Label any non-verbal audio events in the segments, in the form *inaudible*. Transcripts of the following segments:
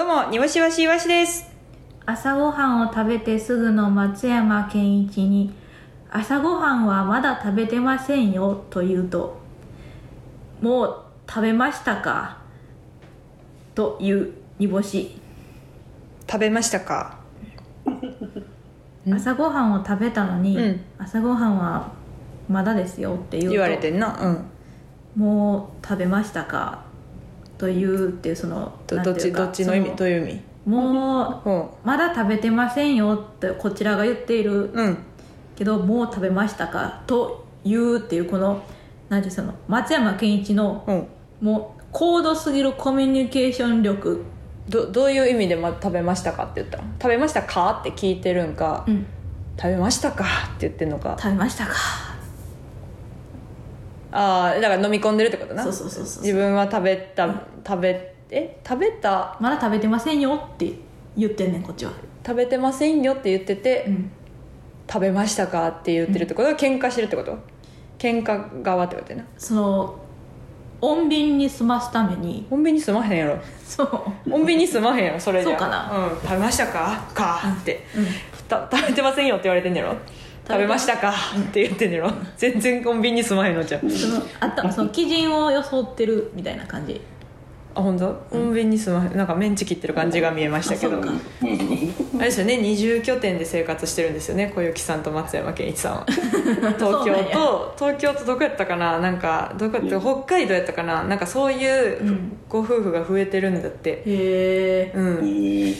どうも、にわしわしいわしです。朝ごはんを食べてすぐの松山ケンイチに「朝ごはんはまだ食べてませんよ」と言うと「もう食べましたか?」という煮干し食べましたか？ん *laughs* 朝ごはんを食べたのに、うん朝ごはんはまだですよって言うと言われてんな。うん。もう食べましたか？というっていうそのどどってち、どっちの意味？そどういう意味？もうん。う。まだ食べてませんよってこちらが言っている。うん。けどもう食べましたかと言うっていうこの何ていうその松山ケンイチのうん。もう高度すぎるコミュニケーション力。どどういう意味で、ま、食べましたかって言ったの？食べましたかって聞いてるんか、うん。食べましたかって言ってんのか。食べましたかああだから飲み込んでるってことな？そうそうそうそう。自分は食べた食べえ？食べた？まだ食べてませんよって言ってんねんこっちは。食べてませんよって言ってて、うん。食べましたかって言ってるってこと？は喧嘩してるってこと？喧嘩側ってことやな。その穏便に済ますために。コンビニ住まへんやろ。そう。コンビニ住まへんやろそれじゃ。そうかな。うん、食べましたか？かって、うん。た食べてませんよって言われてんねやろ食べましたか？って言ってんねやろ全然コンビニ住まへんのじゃんそのあったその基準を装ってるみたいな感じ？あ本当コンビニ住まへん。なんかメンチ切ってる感じが見えましたけど。あそうか。あれですよね。二重拠点で生活してるんですよね。小雪さんと松山ケンイチさんは。*laughs* 東京と東京とどこやったかな？なんかどこやった？北海道やったかな？なんかそういううん。ご夫婦が増えてるんだって。へえうん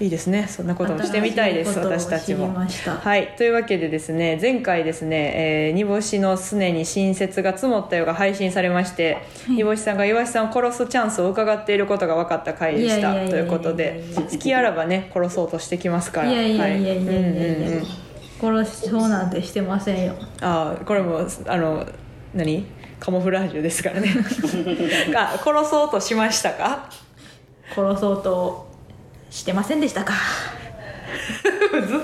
いいですね。そんなこともしてみたいです私たちも。はい。というわけでですね前回ですね、えー煮干しのすねに新雪が積もったよが配信されまして、煮干しさんが岩しさんを殺すチャンスを伺っていることが分かった回でした。ということで好きあらばね殺そうとしてきますから。いやいやいやいやいや。い。や、はい殺しそうなんてしてませんよ。ああこれもあの何？カモフラージュですからね。*laughs* あ殺そうとしましたか？殺そうとしてませんでしたか？むずっ。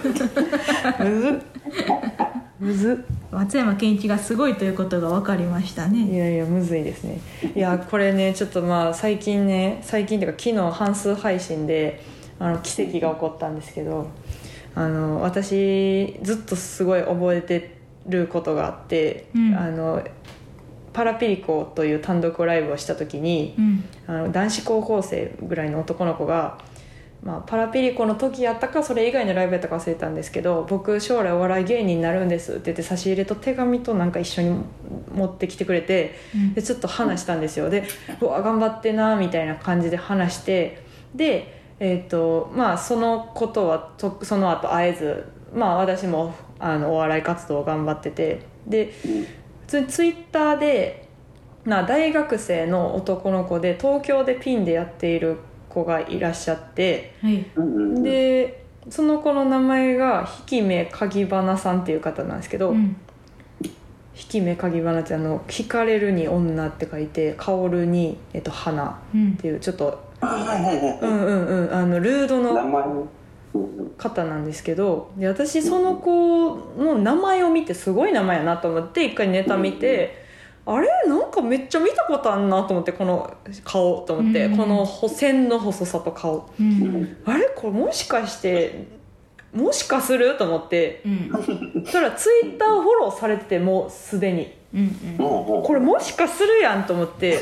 むずっ。松山ケンイチがすごいということが分かりましたいねやいやむずいですね。いやこれねちょっとまあ最近ね最近っていうか昨日半数配信であの奇跡が起こったんですけどあの私ずっとすごい覚えてることがあって、うん。あのパラピリコという単独ライブをした時にうん。あの男子高校生ぐらいの男の子が、まあ、パラピリコの時やったかそれ以外のライブやったか忘れたんですけど僕将来お笑い芸人になるんですって言って差し入れと手紙となんか一緒に持ってきてくれてうん。でちょっと話したんですよ。でうわ頑張ってなみたいな感じで話してでえっ、とまあそのことはとその後会えずまあ私もあのお笑い活動を頑張っててで普通にツイッターでな大学生の男の子で東京でピンでやっている子がいらっしゃってはい。でその子の名前が引目鍵花さんっていう方なんですけど、うん。引目鍵花ってあの「惹かれるに女」って書いて「香るに、えっと、花」うん。っていうちょっとあはいはいはい。うんうんうん。あのルードの方なんですけどで私その子の名前を見てすごい名前やなと思って一回ネタ見て、あれ？なんかめっちゃ見たことあんなと思ってこの顔と思って、うん。この補線の細さと顔。うん。あれ？これもしかしてもしかする？と思って。うん。そしたらツイッターをフォローされててもうすでに。うんうん。これもしかするやんと思って。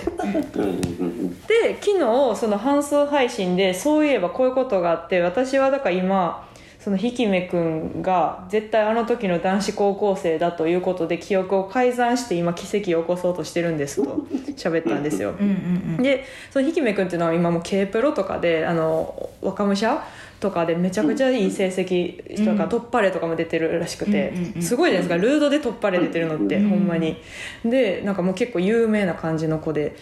で昨日その半数配信でそういえばこういうことがあって私はだから今そのひきめくんが絶対あの時の男子高校生だということで記憶を改ざんして今奇跡を起こそうとしてるんですと *laughs* 喋ったんですよ。でそのひきめくんっていうのは今もう K プロとかであの若武者とかでめちゃくちゃいい成績とか、うん。突破レとかも出てるらしくて、すごいじゃないですかルードで突破レ出てるのって、うんほんまに。でなんかもう結構有名な感じの子で。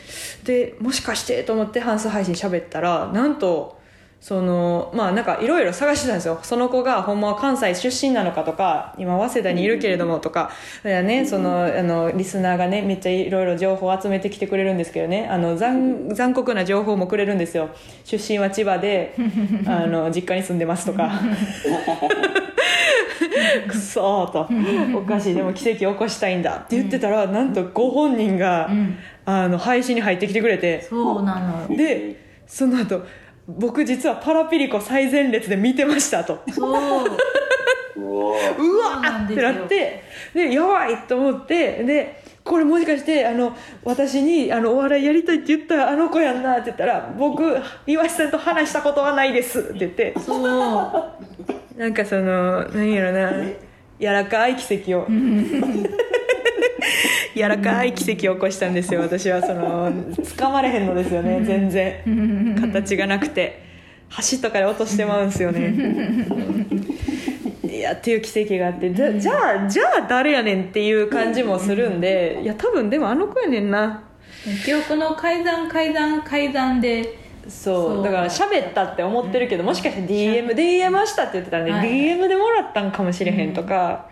でもしかしてと思って半数配信喋ったらなんとそのまあなんかいろいろ探してたんですよ。その子がほんまは関西出身なのかとか今早稲田にいるけれどもとかいやね。そのあのリスナーがねめっちゃいろいろ情報を集めてきてくれるんですけどね。あの残残酷な情報もくれるんですよ。出身は千葉で *laughs* あの実家に住んでますとか。*laughs* くそーと。おかしい。でも奇跡起こしたいんだ。って言ってたら、なんとご本人が、うん。あの配信に入ってきてくれて。そうなの。よでその後僕実はパラピリコ最前列で見てましたと。そう。うわってなってでやばいと思ってでこれもしかしてあの私にあのお笑いやりたいって言ったあの子やんなって言ったら僕岩井さんと話したことはないですって言って。そう。なんかその何やろな柔らかい奇跡を柔らかい奇跡を起こしたんですよ。私はその掴まれへんのですよね。全然。形がなくて。橋とかで落としてまうんですよね。いやっていう奇跡があって。じゃじゃあじゃあ誰やねんっていう感じもするんでいや多分でもあの子やねんな。記憶の改ざん改ざん改ざんで。そう。だから喋ったって思ってるけどもしかして DM DM したって言ってたんで、はい。DM でもらったんかもしれへんとか、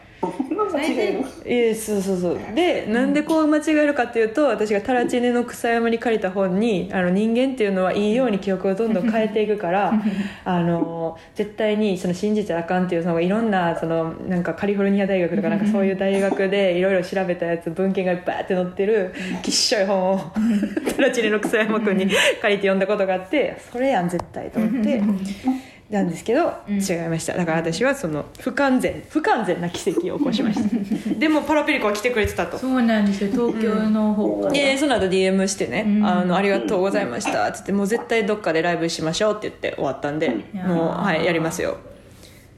ええそうそうそうでなんでこう間違えるかっていうと私がタラチネの草山に借りた本にあの人間っていうのはいいように記憶をどんどん変えていくから *laughs* あの絶対にその信じちゃあかんっていうのがいろんなそのなんかカリフォルニア大学とかなんかそういう大学でいろいろ調べたやつ文献がバーって載ってるきっしょい本を *laughs* タラチネの草山君に借りて読んだことがあってそれやん絶対と思って。*laughs* なんですけど、うん。違いました。だから私はその不完全不完全な奇跡を起こしました。*laughs* でもパラピリコは来てくれてたと。そうなんですよ。東京の方から、でその後 DM してね、うん。あの「ありがとうございました」っつって「もう絶対どっかでライブしましょう」って言って終わったんで、もうはいやりますよ。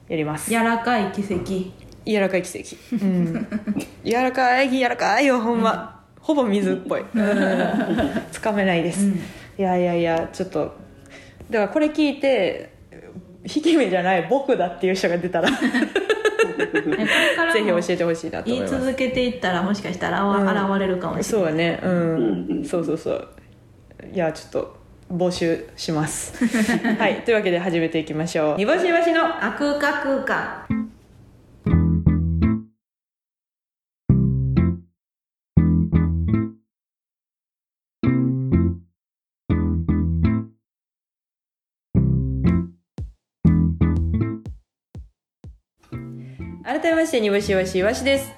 やります。柔らかい奇跡。柔らかい奇跡。うん。柔らかい柔らかいよほんま、ほぼ水っぽい。つかめないです、うん。いやいやいやちょっと。だからこれ聞いて引き目じゃない僕だっていう人が出たら。ぜねこれからもひ教えてほしいなと言い思います。続けていったらもしかしたら現れるかもしれそうだね。うん、うんそうそうそう。いやちょっと募集します。*laughs* はい。というわけで始めていきましょう。煮干しわしの。ないあ空間空間改めまして煮干しわしわしです。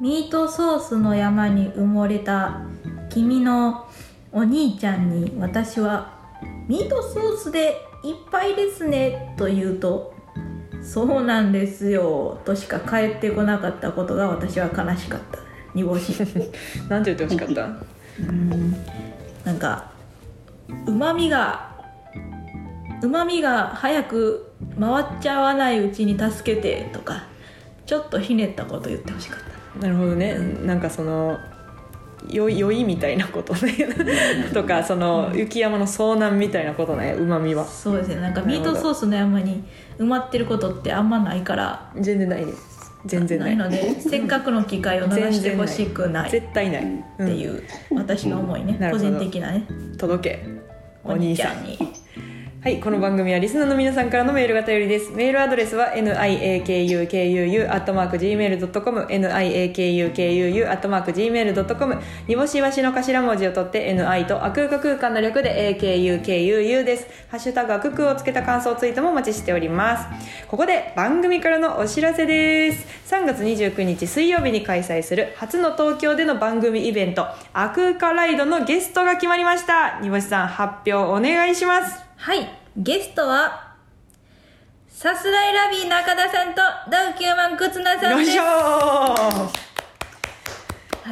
ミートソースの山に埋もれた君のお兄ちゃんに私は「ミートソースでいっぱいですね」と言うと「そうなんですよ」としか帰ってこなかったことが私は悲しかった。煮干し。*laughs* なんて言ってほしかった？うん。なんかうまみがうまみが早く回っちゃわないうちに助けてとかちょっとひねったこと言ってほしかった。なるほどね。なんかその酔い酔いみたいなことね。とかその雪山の遭難みたいなことね。うまみは。そうですね。なんかミートソースの山に埋まってることってあんまないから。全然ないです。全然ない。のでせっかくの機会を逃してほしくない。っ絶対ない、うんていう私の思いね。個人的なね。届け。お兄さんにはい、この番組はリスナーの皆さんからのメールが頼りです。メールアドレスは niakukuu.gmail.com niakukuu.gmail.com 煮干しわしの頭文字を取って ni とあくうか空間の略で akukuu です。ハッシュタグあくくをつけた感想ツイートもお待ちしております。ここで番組からのお知らせです。3月29日水曜日に開催する初の東京での番組イベントあくうかライドのゲストが決まりました。煮干しさん発表お願いします。はいゲストはさすらいラビー中田さんとダウキューマン忽那さんです。よいしょー。は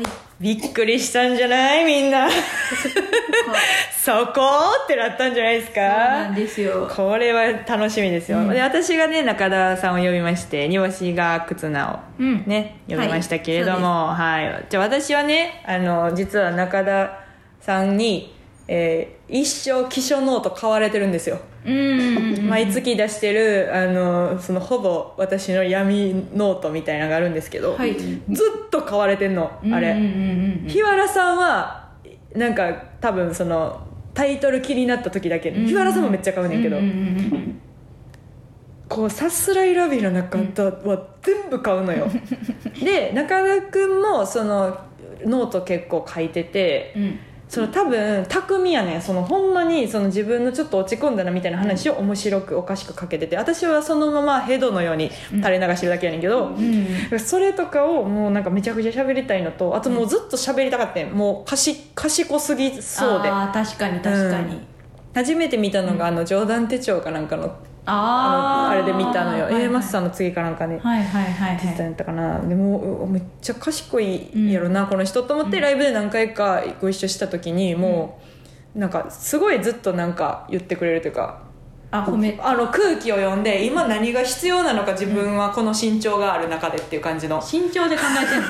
い。びっくりしたんじゃない？みんな。*laughs* そこってなったんじゃないですそうなんかですよ。これは楽しみですよ、うん。で私がね中田さんを呼びまして煮干しが忽那をうん。ね呼びましたけれども、はい。じゃあ私はねあの実は中田さんに、えー一生気象ノート買われてるんですよ。うん。うんうん毎月出してるあのそのほぼ私の闇ノートみたいなのがあるんですけど、はい。ずっと買われてんのあれ、うんうんうんうん日原さんはなんか多分そのタイトル気になった時だけ、日原さんもめっちゃ買うねんけど、うんうんうんこうさすらいラビーの中田は全部買うのよ。*laughs* で中田君もそのノート結構書いててうんその多分巧みやねん。そのほんまにその自分のちょっと落ち込んだなみたいな話を面白くおかしく書けてて。私はそのままヘドのように垂れ流してるだけやねんけど、うん。それとかをもうなんかめちゃくちゃ喋りたいのとあともうずっと喋りたかったんもうかし賢すぎそうで。確かに確かに、初めて見たのが、あの冗談手帳かなんかのあのあれで見たのよ、はいはい。A マスターの次かなんかにはいはいはいはい。出てたんやったかな、でもうめっちゃ賢いやろな、この人と思ってライブで何回かご一緒した時にもう、なんかすごいずっとなんか言ってくれるというかあ褒めあの空気を読んで今何が必要なのか自分はこの身長がある中でっていう感じの。身長で考えてんの？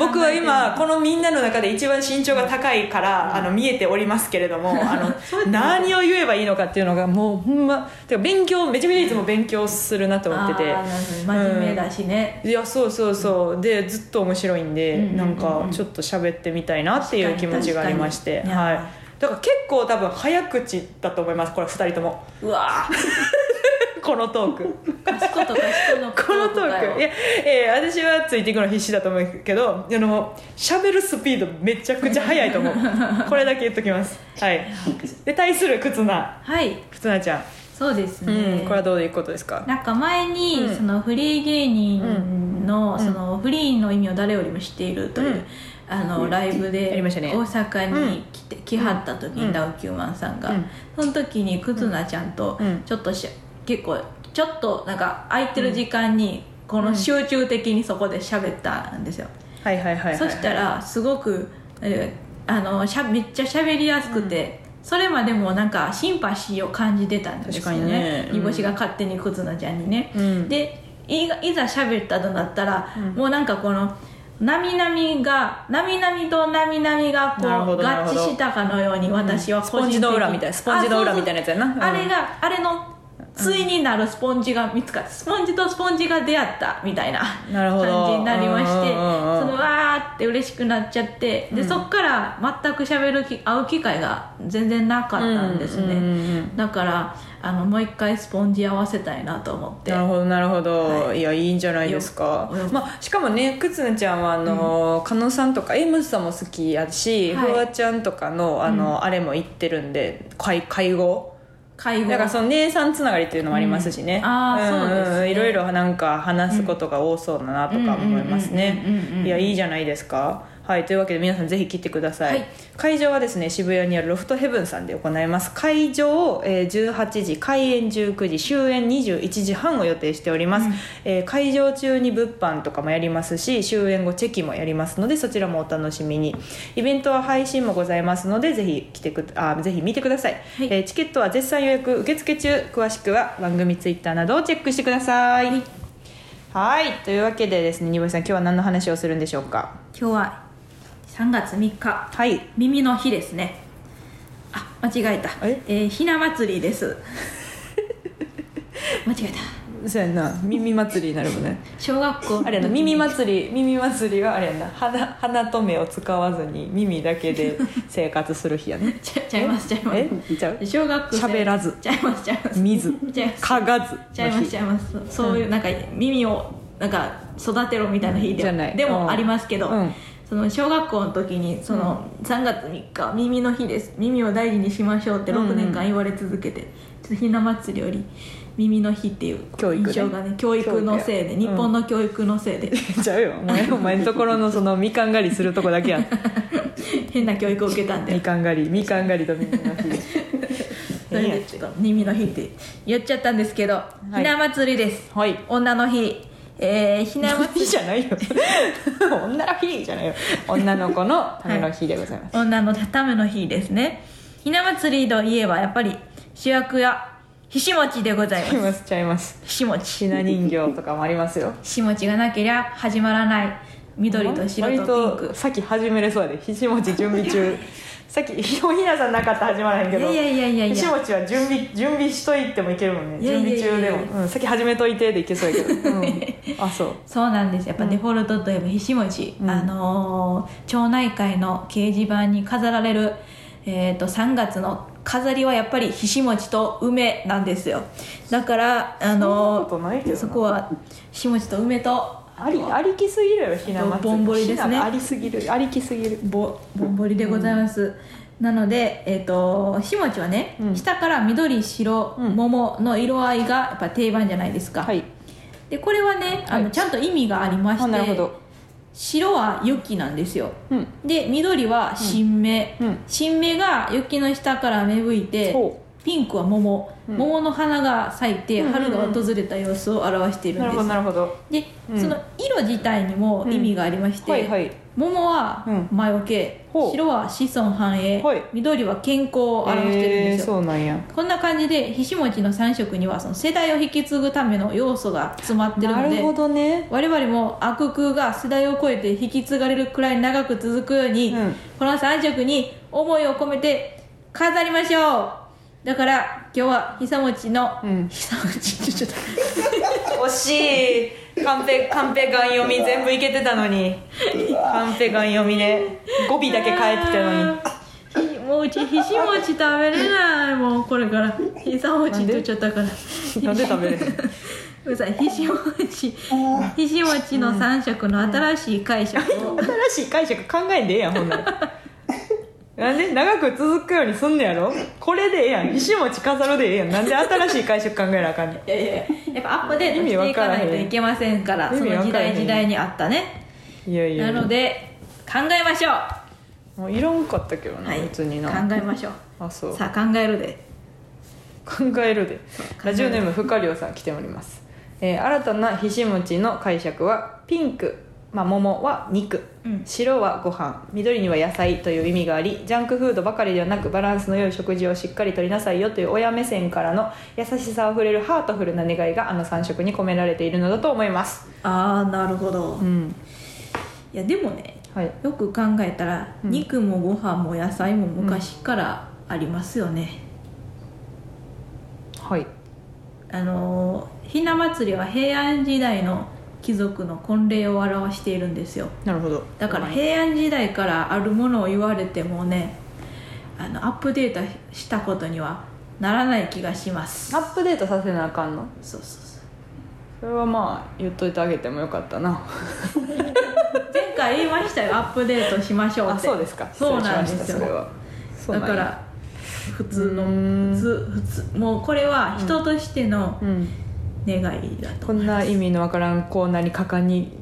*laughs* 僕は今このみんなの中で一番身長が高いから、あの見えておりますけれども *laughs* あの何を言えばいいのかっていうのがもうほんまてか勉強めちゃめちゃいつも勉強するなと思ってて。あーなるほど。真面目だしね、いやそうそうそう。でずっと面白いんで、うんうんうんうん。なんかちょっと喋ってみたいなっていう気持ちがありまして。はいだから結構多分早口だと思いますこれ2人とも。うわ。*laughs* このトーク。賢と賢の。このトーク。いや、えー私はついていくの必死だと思うけどあの喋るスピードめちゃくちゃ速いと思う。*laughs* これだけ言っときます。はい。で対する忽那。はい。忽那ちゃん、そうですうね、ん、これはどういうことですか？なんか前に、うん。そのフリー芸人の,、ん。そのフリーの意味を誰よりも知っているという、うんあのライブで大阪に来て、来はった時に、ダウキューマンさんが、うん。その時に忽那ちゃんとうん。ちょっとし結構ちょっとなんか空いてる時間にこの集中的にそこで喋ったんですよ、はいはいはいはい、はい、そしたらすごく、えーあのしゃめっちゃ喋りやすくて、それまでもなんかシンパシーを感じてたんですよね。うん。煮干しが勝手に忽那ちゃんにね、うん。でいざ喋ったとなったら、うん。もうなんかこのなみなみがなみなみとなみなみがこう合致したかのように私はスポンジの裏みたいなスポンジの裏みたいなやつやな。うん。あれがあれの対になるスポンジが見つかってスポンジとスポンジが出会ったみたいな感じになりましてそのわーって嬉しくなっちゃってで、そっから全く喋るき会う機会が全然なかったんですね、だからあのもう一回スポンジ合わせたいなと思って。なるほどなるほど、、はい。いやいいんじゃないですか。よ、まあ、しかもねくつねちゃんはあの、加納さんとかエイムスさんも好きやし、はい。フワちゃんとかのあの、あれも行ってるんで介介護？介護？だからその姉さんつながりっていうのもありますしね、うん。あーん。そうですね。いろいろなんか話すことが多そうだなとか思いますね。うんうんうんうんうん。いやいいじゃないですかはいというわけで皆さんぜひ来てください、はい。会場はですね渋谷にあるロフトヘブンさんで行います。会場、えー18時開演19時終演21時半を予定しております、えー会場中に物販とかもやりますし終演後チェキもやりますのでそちらもお楽しみに。イベントは配信もございますのでぜひ来てくあぜひ見てください、はい。えーチケットは絶賛予約受付中。詳しくは番組ツイッターなどをチェックしてください。はい。というわけでですねにぼさん今日は何の話をするんでしょうか？今日は3月3日。はい。耳の日ですね。あ間違えた。え？えーひな祭りです。*laughs* 間違えた。そうやんな。耳祭りになるもんね。小学校あれやな。耳祭り耳祭りはあれやな。鼻鼻と目を使わずに耳だけで *laughs* 生活する日やね。ちゃちゃいますちゃいます。え？ちゃう？小学生。喋らず。ちゃいますちゃいます。見ずちゃいます。嗅がずちゃいますちゃいます。そういうなんか耳をなんか育てろみたいな日でじゃない。でもうん。ありますけど、うんその小学校の時にその3月3日耳の日です。耳を大事にしましょうって6年間言われ続けて、ちょっとひな祭りより耳の日っていう印象がね教育のせいで日本の教育のせいで、*laughs* ちゃうよ。お前お前のところのそのみかん狩りするとこだけや。ん *laughs* 変な教育を受けたんでみかん狩りみかん狩りと耳の日。*laughs* それでちょっと耳の日って言っちゃったんですけど、い。ひな祭りです。はい。女の日えー、ひな祭り。日じゃないよ。*laughs* 女の日じゃないよ。女の子のための日でございます、女のための日ですね。ひな祭りといえばやっぱり主役やひし餅でございます。ちゃいますちゃいます。ひし餅。ひな人形とかもありますよ。ひし餅がなけりゃ始まらない。緑と白とピン割クとさっき始めれそうやで。ひし餅準備中さっきひなさんなかったら始まらへんけどいやいやいやいやいや。ひし餅は準備準備しといてもいけるもんね。準備中でも、うん、さっき始めといてでいけそうやけど、うん、あそう。そうなんです。やっぱデフォルトといえばひし餅、うん。あのー町内会の掲示板に飾られる、えー、と3月の飾りはやっぱりひし餅と梅なんですよ。だからあのことないけどな。そこはひし餅と梅とありありきすぎるよひな祭り。ぼんぼりですね。ありすぎる。ありきすぎる。ぼぼんぼりでございます、なので、えー、とひし餅はね、うん。下から緑白うん。桃の色合いがやっぱ定番じゃないですか、はい。でこれはねあの、はいちゃんと意味がありましてあなるほど。白は雪なんですよ。うん。で緑は新芽、うん。新芽が雪の下から芽吹いてほピンクは桃、うん。桃の花が咲いてうんうんうん。春が訪れた様子を表しているんです、なるほどなるほど。で、うん。その色自体にも意味がありまして、はいはい。桃はうん魔除け、白は子孫繁栄、はい緑は健康を表してるんえーですよ、そうなんや。こんな感じでひし餅の3色にはその世代を引き継ぐための要素が詰まってるのでなるほどね。我々も悪空が世代を超えて引き継がれるくらい長く続くように、うん。この3色に思いを込めて飾りましょうだから今日はひさ餅の、うん。ひさ餅ちょっと惜しい。カンペカンペガン読み全部いけてたのに。カンペガン読みで語尾だけ変えてたのに。ひもううちひし餅食べれない。もうこれから。ひさ餅って言っちゃったから。なんで食べれへんうるさいひし餅ひし餅の3色の新しい解釈を、*laughs* 新しい解釈考えんでええやんほんならなんで長く続くようにすんのやろ？これでええやん。*laughs* 石餅飾るでええやん。なんで新しい解釈考えなあかんねん。*laughs* いやいやいや。やっぱアップデートしていかないといけませんから意その時代時代にあったね。いやいやなので考えましょう。もういらんかったけどな、はい。別にな。考えましょう。あそう。さあ考えるで。考えるで。ラジオネームふかりょうさん来ております、えー新たなひし餅の解釈はピンク、まあ、桃は肉、うん。白はご飯緑には野菜という意味がありジャンクフードばかりではなくバランスの良い食事をしっかりとりなさいよという親目線からの優しさあふれるハートフルな願いがあの3色に込められているのだと思います。ああなるほど。うん。いやでもねはい。よく考えたら、うん。肉もご飯も野菜も昔からありますよね、はい。あのーひな祭りは平安時代の貴族の婚礼を表しているんですよ。なるほど。だからはい平安時代からあるものを言われてもねあのアップデートしたことにはならない気がします。アップデートさせなあかんの？そうそうそう。それはまあ言っといてあげてもよかったな。*laughs* 前回言いましたよアップデートしましょうって。あそうですか。そうなんですよ。だから普通の普通普通もうこれは人としてのうん願いだと。こんな意味のわからんコーナーに果敢に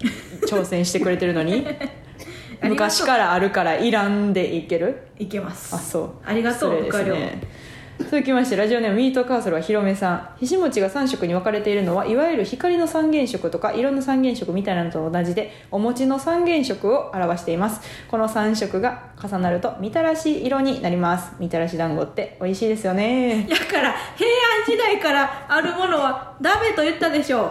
挑戦してくれてるのに？*laughs* 昔からあるからいらんでいける？いけます。あそう。ありがとう続きましてラジオネームミートカーソルはひろめさん。ひし餅が3色に分かれているのはいわゆる光の三原色。とか色の三原色みたいなのと同じでお餅の三原色を表しています。この3色が重なるとみたらし色になります。みたらし団子って美味しいですよね。だから平安時代からあるものはダメと言ったでしょ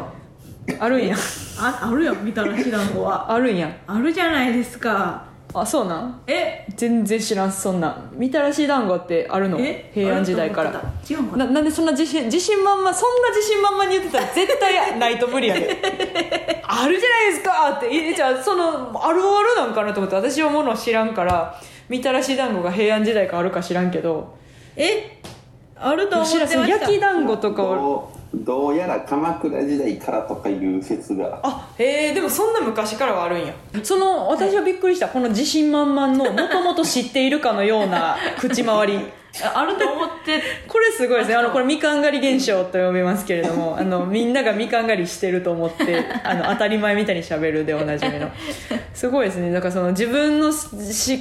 う。あるんや。ああるやん。みたらし団子は。あるんや。あるじゃないですかあそうなん？え？全然知らんそんな。んみたらし団子ってあるの？え？平安時代から。違うなななんでそんな自信自信満々そんな自信満々に言ってたら絶対 *laughs* ないと無理やで。*laughs* あるじゃないですかって。えじゃあそのあるあるなんかなと思って私はもの知らんからみたらし団子が平安時代かあるか知らんけど。え？あると思ってました。ん焼き団子とかはどうやら鎌倉時代からとかいう説が。あへえでもそんな昔からはあるんや。その私はびっくりした。この自信満々の *laughs* もともと知っているかのような *laughs* 口回り。あると思って。これすごいですね。あのこれみかん狩り現象と呼びますけれどもあのみんながみかん狩りしてると思ってあの当たり前みたいにしゃべるでおなじみの。すごいですね。だからその自分の思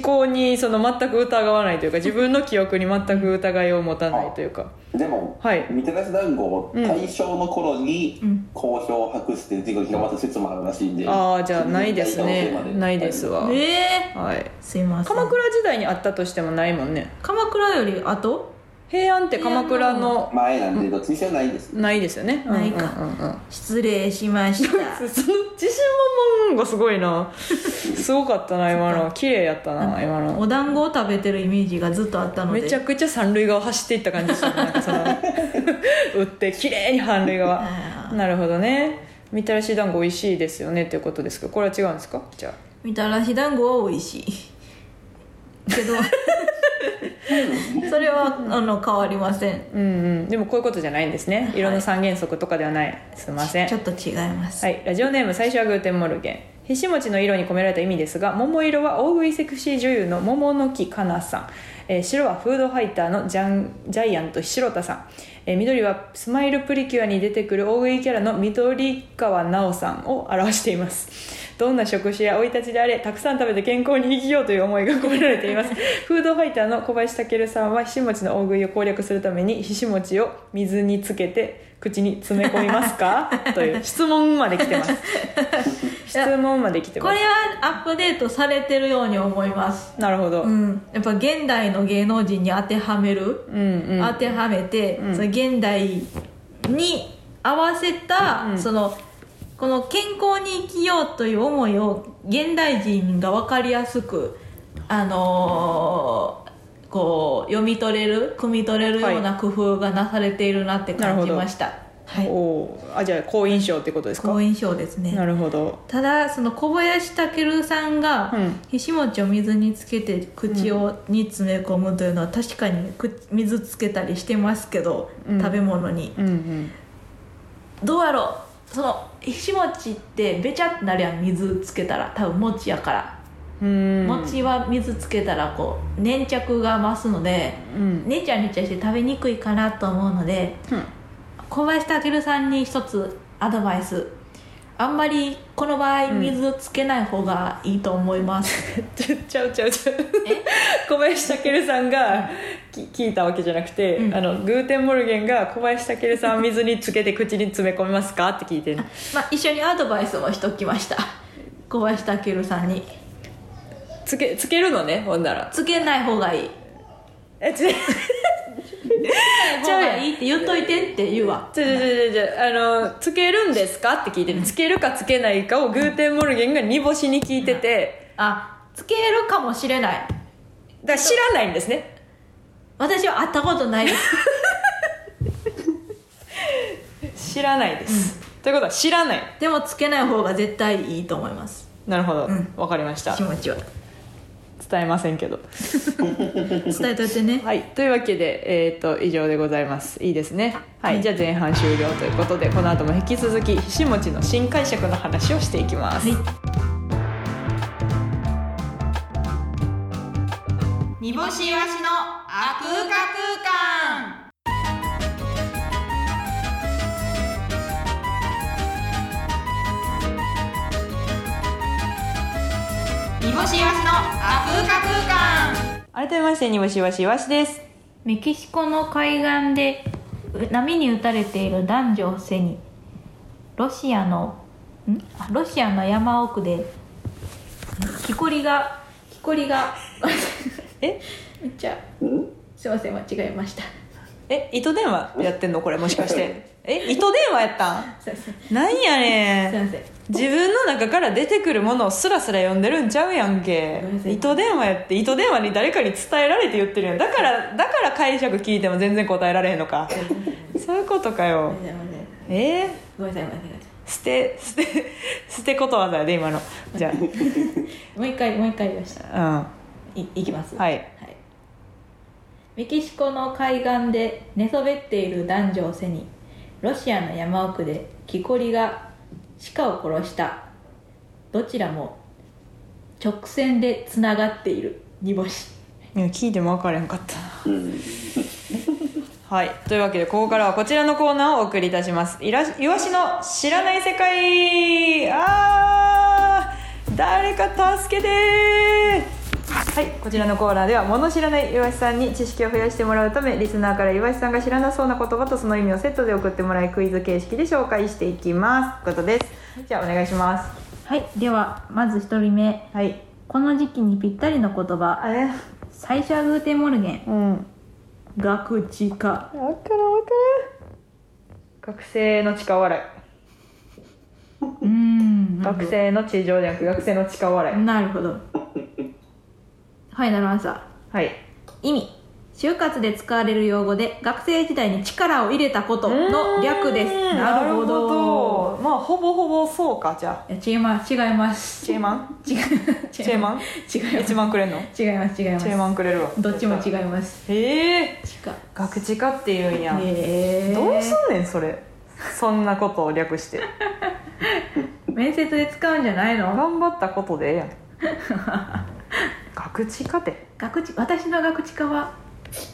考にその全く疑わないというか自分の記憶に全く疑いを持たないというかでも、はい。みたらし団子を大正の頃にうん。好評を博して授業が広まった説もあるらしいんで、ああじゃあないですね。ないですわ。えー、はい。すいません。鎌倉時代にあったとしてもないもんね。鎌倉より後？平安って鎌倉の前なんでどっちにしろないです。ないですよね。ないか。うんうんうんうん。失礼しました。そ *laughs* の自信満々がすごいな。*laughs* すごかったな今の。綺麗やったな今の。お団子を食べてるイメージがずっとあったので。めちゃくちゃ三塁側走っていった感じでしたね。なんかその打って綺麗に三塁側。なるほどね。みたらし団子美味しいですよねっていうことですけどこれは違うんですか？じゃあ。みたらし団子は美味しいけど。それはあの変わりません。うんうん。でもこういうことじゃないんですね。色の三原則とかではない。すいません。ちょっと違います、はい、ラジオネーム最初はグーテンモルゲン。ひし餅の色に込められた意味ですが桃色は大食いセクシー女優の桃乃木かなさん、えー白はフードファイターのジャンジャイアント白田さん、えー緑はスマイルプリキュアに出てくる大食いキャラの緑川なおさんを表していますどんな職種や生い立ちであれたくさん食べて健康に生きようという思いが込められています。*laughs* フードファイターの小林尊さんはひし餅の大食いを攻略するためにひし餅を水につけて口に詰め込みますか？*laughs* という質問まで来てます。質問まで来てます。これはアップデートされてるように思います。なるほど、うん。やっぱ現代の芸能人に当てはめる、うんうん。当てはめて、うん。その現代に合わせた、うん。そのこの健康に生きようという思いを現代人が分かりやすくあのーこう読み取れる汲み取れるような工夫がなされているなって感じました、はい。おー。あじゃあ好印象ってことですか？好印象ですね。なるほど。ただその小林健さんがうん。ひし餅を水につけて口を、に詰め込むというのは確かにく水つけたりしてますけど、うん。食べ物に。うんうん。どうやろう？そのひし餅ってべちゃってなるやん水つけたら多分餅やから、うん。餅は水つけたらこう粘着が増すのでうん。ねちゃねちゃして食べにくいかなと思うのでうん。小林尊さんに一つアドバイスあんまりこの場合ん水つけない方がいいと思います、ちゃちゃうちゃうちゃう。小林尊さんがき聞いたわけじゃなくて、うん。あのグーテンモルゲンが小林尊さん水につけて口に詰め込みますかって聞いてるまあ、一緒にアドバイスもしときました。小林尊さんに。つけつけるのねほんなら。つけない方がいい。えちつ *laughs* けない方がいいって言っといてって言うわちょちょちょちょちょあのつけるんですか？って聞いてるつけるかつけないかをグーテンモルゲンが煮干しに聞いてて。あつけるかもしれない。だから知らないんですね。私は会ったことないです。*laughs* 知らないです、ということは知らない。でもつけない方が絶対いいと思います。なるほど。わ、ん。かりました。気持ちは伝えませんけど。伝えといてね。はい、というわけで、えー、と以上でございます。いいですね。はい、はい。じゃあ前半終了ということでこの後も引き続きひし餅の新解釈の話をしていきます、はい。煮干しわしのあ空間空煮干しわしのあ空間空間改めまして煮干しわしわしですメキシコの海岸で波に打たれている男女を背にロシアのんあロシアの山奥で木こりが木こりがえめっちゃすいません間違えましたえ糸電話やってんのこれもしかしてえ糸電話やったん？すいませんすなんやねん。いません。自分の中から出てくるものをスラスラ読んでるんちゃうやんけ。ごめんなさい。糸電話やって糸電話に誰かに伝えられて言ってるやん。だからだから解釈聞いても全然答えられへんのか。*laughs* そういうことかよ。ごめんなさいえ？ー、ごめんなさいごめんなさい。捨て捨て捨てことわざやで今の。じゃ *laughs* もう一回もう一回言いました。あいいきます？はい。はい、メキシコの海岸で寝そべっている男女を背にロシアの山奥で木こりが鹿を殺した。どちらも直線でつながっている。煮干し。うんいや聞いても分からへんかった。うん。はい。というわけでここからはこちらのコーナーをお送りいたします。いらイワシの知らない世界。あー！誰か助けてはいこちらのコーナーでは物知らないイワシさんに知識を増やしてもらうためリスナーからイワシさんが知らなそうな言葉とその意味をセットで送ってもらいクイズ形式で紹介していきます。ということです。じゃあお願いします。はいではまず1人目。はい。この時期にぴったりの言葉。あれ？最初はグーテンモルゲン。うん。ガクチカわからんわからん学生の地下笑い。うん学生の地上じゃなく学生の地下笑い。なるほどファイナルアンサーはい。意味。就活で使われる用語で学生時代に力を入れたことの略です。なるほど。まあほぼほぼそうかじゃあ。いや違います。違います。チェーマン？違う。チェーマン？違います。1万くれんの？違います違います。チェーマンくれるわ。どっちも違います。へえ。違う。学知化って言うんや、どうすんねんそれ。そんなことを略して。*laughs* 面接で使うんじゃないの？頑張ったことでええやん *laughs* 学知化って学知私の学知化は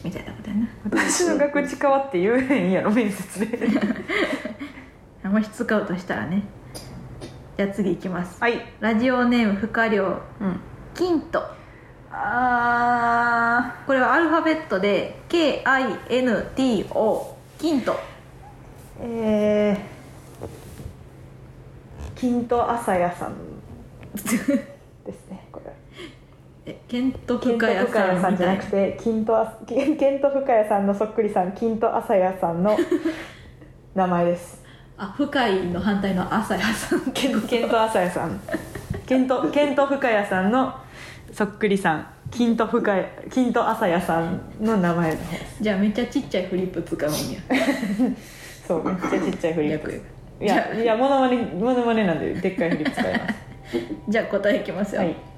みたいなことやな。私の学知化はって言えへんやろ面接で。*laughs* もし使うとしたらね。じゃあ次いきます。はい。ラジオネーム不可量。うん。キントあこれはアルファベットで KINTO キントーえー、金と朝谷さん *laughs* えケント深谷さんじゃなくて金とあ金金と深谷さんのそっくりさん金と朝谷さんの名前です。あ深いの反対の朝谷さん。ケンケンと朝谷さんケンとケンと深谷さんのそっくりさん金と深谷金と朝谷さんの名前です。じゃあめっちゃちっちゃいフリップ使うんや。そうめっちゃちっちゃいフリップ。逆いやいやモノマネモノマネなんででっかいフリップ使います。*laughs* じゃあ答えいきますよ、はい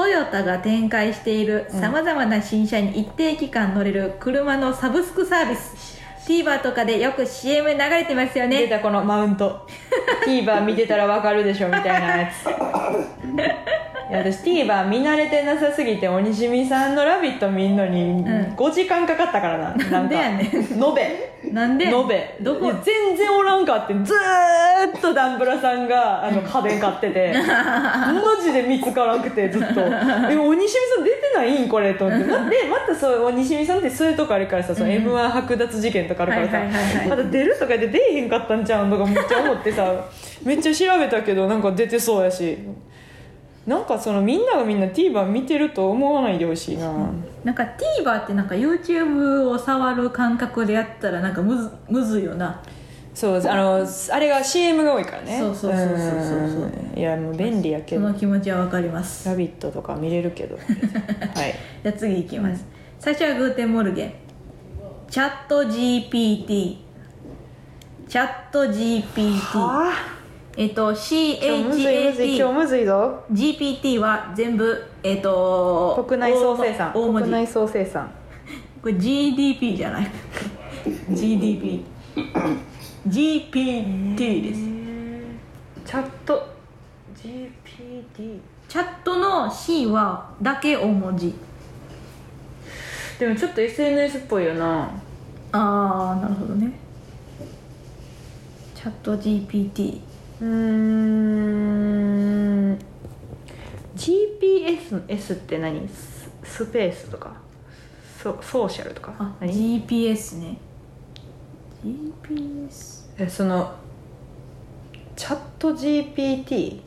トヨタが展開しているさまざまな新車に一定期間乗れる車のサブスクサービス。TVer とかでよく CM 流れてますよね。出たこのマウント。*laughs* TVer 見てたらわかるでしょみたいなやつ *laughs* いや私 TVer 見慣れてなさすぎて鬼しみさんの「ラビット!」見んのにん。5時間かかったからな。なんでやねん。延べ。なんで延べ。どこ？全然おらんかってずーっとダンブラさんがあの家電買ってて。*laughs* マジで見つからなくてずっと「え鬼しみさん出てないんこれ」と思って。までまたそう鬼しみさんってそういうとこあるからさ、その m 1剥奪事件とかあるからさ、まだ出るとかで出えへんかったんちゃうんとかめっちゃ思ってさめっちゃ調べたけどなんか出てそうやしなんかそのみんながみんな TVer 見てると思わないでほしいな、なんか TVer ってなんか YouTube を触る感覚でやったらなんかむずむずいよな。そうあのあれが CM が多いからね。そうそうそうそうそうそう。うん。いやもう便利やけそどの気持ちはわかります「ラビット!」とか見れるけど *laughs* はい。じゃあ次いきます、最初はグーテンモルゲン。チャット GPT チャット GPT あえっと今日むずいむずい今日 CHAT むずいぞ。GPT は全部えっと国内総生産。大文字。国内総生産。これ GDP じゃない。GDP GPT です。チャット。GPT チャットの C はだけ大文字。でもちょっと SNS っぽいよな。ああなるほどね。チャット GPT うーん。GPS の S って何？ススペースとか？ソソーシャルとか？あ何？GPS ね。GPS えそのチャット GPT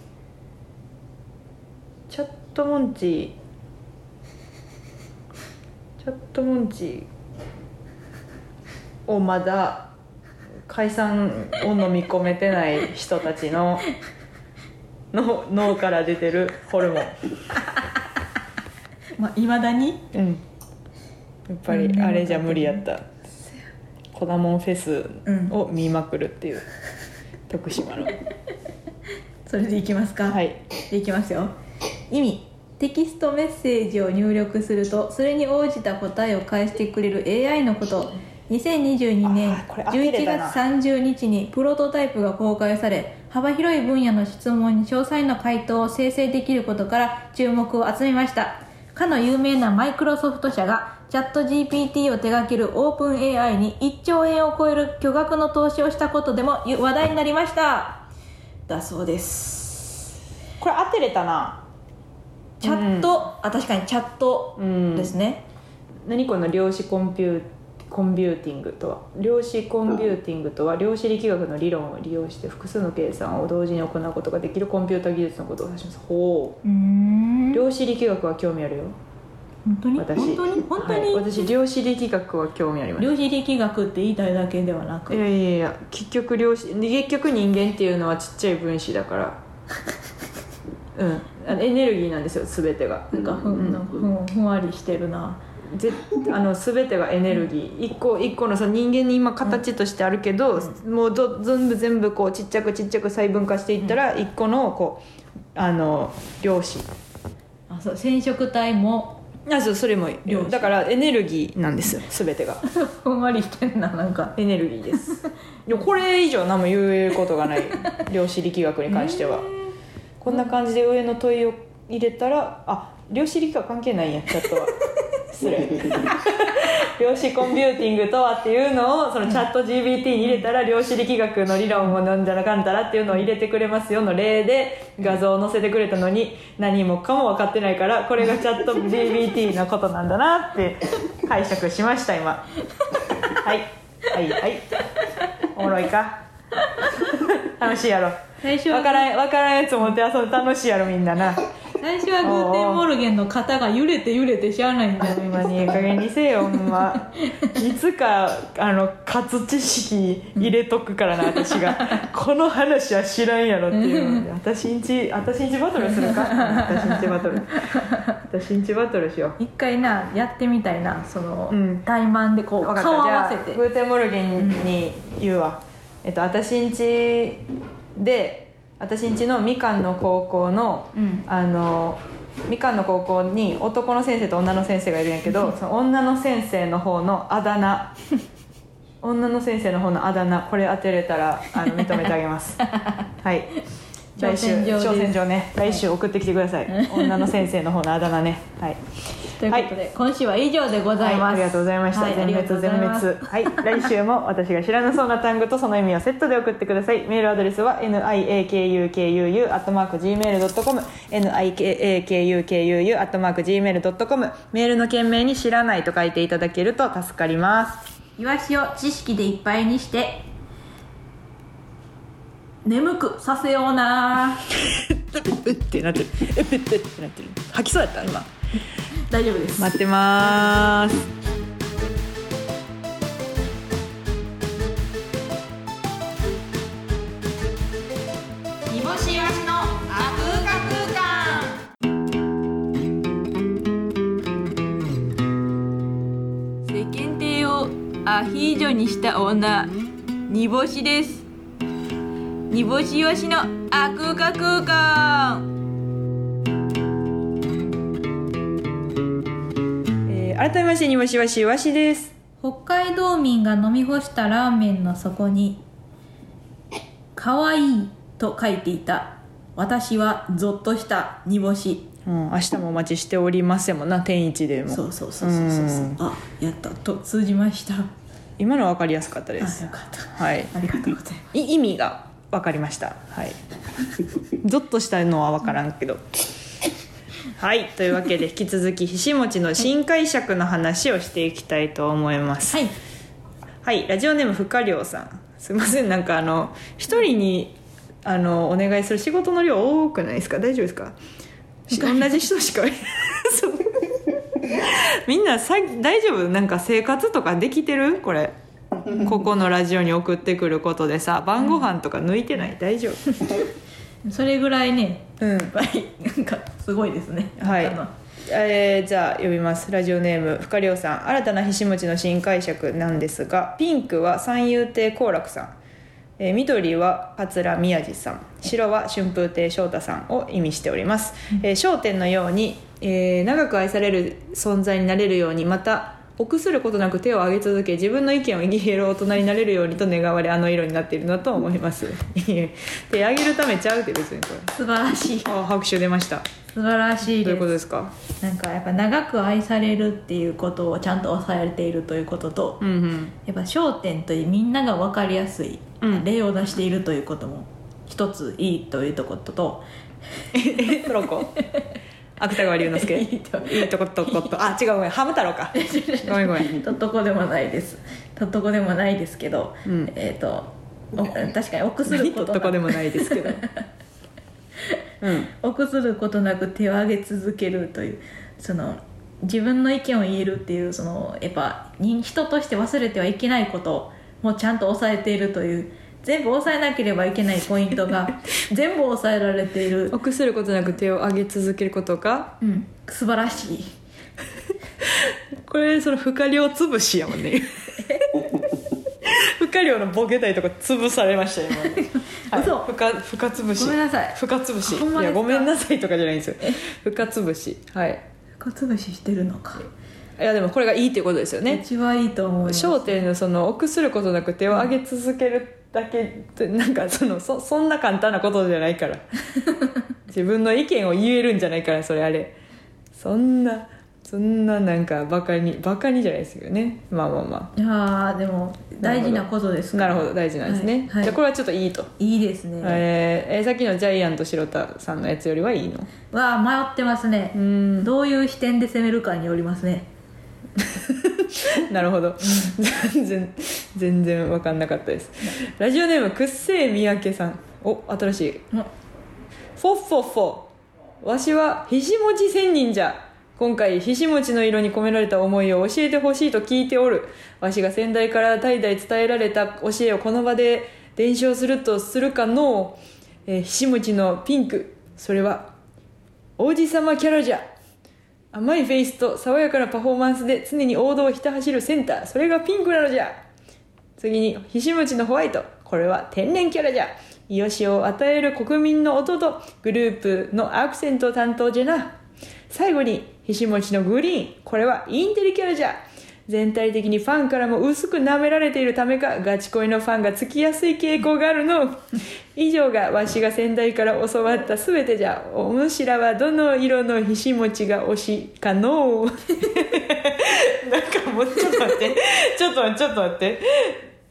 チャットモンチー。チャットモンチーをまだ解散を飲み込めてない人たちの *laughs* の脳から出てるホルモン。まあいまだに？うん。やっぱりあれじゃ無理やった。コダモンフェスを見まくるっていう、徳島の。それでいきますか。はい。でいきますよ。意味。テキストメッセージを入力するとそれに応じた答えを返してくれる AI のこと2022年あーこれ当てれ11たな。月30日にプロトタイプが公開され幅広い分野の質問に詳細な回答を生成できることから注目を集めました。かの有名なマイクロソフト社がチャット GPT を手掛けるオープン AI に1兆円を超える巨額の投資をしたことでも話題になりました。だそうです。これ当てれたな。チャット、あ確かにチャットうんですね、何この量子コンピューコンピューティングとは量子コンピューティングとは量子力学の理論を利用して複数の計算を同時に行うことができるコンピュータ技術のことを指します。ほう。量子力学は興味あるよ。本当に？私本当に？本当に、はい。私量子力学は興味あります。量子力学って言いたいだけではなく。いやいやいや結局量子結局人間っていうのはちっちゃい分子だから。*laughs* うん。エネルギーなんですよ全てが。なんかふん。なんかふんふんわりしてるなぜ *laughs* あの全てがエネルギー。一個一個のその人間に今形としてあるけど、もうど全部全部こうちっちゃくちっちゃく細分化していったら一個のこうあの量子。あそう染色体も。あそうそれも量子。だからエネルギーなんですよ全てが。*laughs* ふんわりしてんななんか。エネルギーです。*laughs* いやこれ以上何も言えることがない量子力学に関しては、こんな感じで上の問いを入れたらあ量子力学関係ないんやチャットは。*laughs* 失礼量子コンピューティングとはっていうのをそのチャット GBT に入れたら量子力学の理論をなんじゃらかんだらっていうのを入れてくれますよの例で画像を載せてくれたのに何もかも分かってないからこれがチャット GBT のことなんだなって解釈しました今。*laughs* はい。はいはい。おもろいか。*laughs* 楽しいやろ。最初は分からん分からんやつ持って遊んで楽しいやろみんなな最初はグーテンモルゲンの肩が揺れて揺れてしゃあないんだよほんまにええ加減にせよほんま。*laughs* いつかあの活知識入れとくからな私が。*laughs* この話は知らんやろっていう私んち私んちバトルするか？私んちバトル。私んちバトルしよう。一回なやってみたいなその、うん。タイマンでこう顔合わせて。グーテンモルゲンに言うわ、えっと私んちで私んちのみかんの高校の、うん。あのみかんの高校に男の先生と女の先生がいるんやけどその女の先生の方のあだ名。*laughs* 女の先生の方のあだ名これ当てれたらあの認めてあげます。*laughs* はい来週挑戦状です。挑戦状ね。来週送ってきてください。女の先生の方のあだ名ね。はい。ということで、今週は以上でございます、はい、ありがとうございました、はいありがとう全ございます。滅全滅はい。来週も私が知らなそうな単語とその意味をセットで送ってください。メールアドレスは niakukuu.gmail.com niakukuu.gmail.com メールの件名に知らないと書いていただけると助かります。イワシを知識でいっぱいにして眠くさせような。う *laughs* ってなってる。うってってなってる。吐きそうやった今。大丈夫です。待ってます。煮干しイワシのあくうか空間。世間体をアヒージョにした女煮干しです煮干しイワシのアクカ空間。えー改めましてにもしわしわしです。北海道民が飲み干したラーメンの底に「かわいい」と書いていた私はゾッとした煮干し。うん、明日もお待ちしておりますやもんな天一でも。そうそうそうそうそうう。ん。あやった。と通じました。あ今のは分かりやすかったです。よかった。はい。ありがとうございます。い意味が分かりました。はい。ゾッとしたのは分からんけど。はい。というわけで引き続きひしもちの新解釈の話をしていきたいと思います。はい。はい、ラジオネームふかりょうさん。すいません。なんかあの一人にあのお願いする仕事の量多くないですか？大丈夫ですか？し同じ人しかみんなさ大丈夫？なんか生活とかできてる？これここのラジオに送ってくることでさ晩ご飯とか抜いてない？大丈夫？*laughs* それぐらいねうん。なんかすごいですね。はい。えーじゃあ読みます。ラジオネームふかりょうさん。新たなひしもちの新解釈なんですがピンクは三遊亭好楽さん、えー緑は桂宮治さん。白は春風亭昇太さんを意味しております『えー笑点』のように、えー長く愛される存在になれるようにまた臆することなく手を挙げ続け自分の意見を言える大人になれるようにと願われあの色になっているのだと思います。*laughs* 手挙げるためちゃうって別にこれ。素晴らしい。あ拍手出ました。素晴らしいどういうことでですか？すなんかやっぱ長く愛されるっていうことをちゃんと抑えているということと、うんうん。やっぱ焦点というみんなが分かりやすいうん。例を出しているということも一ついいというところと。*laughs* えトロコ芥川龍之介。*laughs* いいとことこと。あ違うごめん。ハム太郎か。*laughs* ごめんごめん。とっとこでもないです。とっとこでもないですけど、うん。えっ、とお確かに臆する何こととっとこでもないですけど。*laughs* うん。臆することなく手を挙げ続けるというその自分の意見を言えるっていうそのやっぱ人人として忘れてはいけないこともちゃんと抑えているという全部抑えなければいけないポイントが *laughs* 全部抑えられている、臆することなく手を挙げ続けることがうん、素晴らしい。これその不可量潰しやもんね。*laughs* 不可量のボケたいとこ潰されましたよ今。ね、*laughs* はい、嘘。不可不可潰し。ごめんなさい。不可潰し。いやごめんなさいとかじゃないんですよ。不可潰し。はい。かつぶししてるのか。いやでもこれがいいっていうことですよね。一番いいと思います。焦点のその臆することなく手を挙げ続けるだけなんかそのそそんな簡単なことじゃないから。*laughs* 自分の意見を言えるんじゃないからそれあれ。そんなそんななんかバカにバカにじゃないですけどね。まあまあまいやーでも大事なことですなるほど大事なんですね、はいはい。じゃあこれはちょっといいと、いいですね、えーえーさっきのジャイアント白田さんのやつよりはいいの？わあ迷ってますね。うん。どういう視点で攻めるかによりますね *laughs* なるほど、全然全然分かんなかったです。ラジオネームくっせえ三宅さん。お新しい。フォッフォッフォわしはひしもち仙人じゃ今回ひしもちの色に込められた思いを教えてほしいと聞いておる。わしが先代から代々伝えられた教えをこの場で伝承するとするかの、えひしもちのピンク。それは王子様キャラじゃ。甘いフェイスと爽やかなパフォーマンスで常に王道をひた走るセンター。それがピンクなのじゃ。次にひしもちのホワイト。これは天然キャラじゃ。癒しを与える国民の音とグループのアクセント担当じゃな最後にひしもちのグリーン。これはインテリキャラじゃ。全体的にファンからも薄く舐められているためかガチ恋のファンがつきやすい傾向があるの。以上がわしが先代から教わった全てじゃ。おむしらはどの色のひしもちが推しかの。*laughs* なんかもうちょっと待って。ちょっと待ってちょっと待って。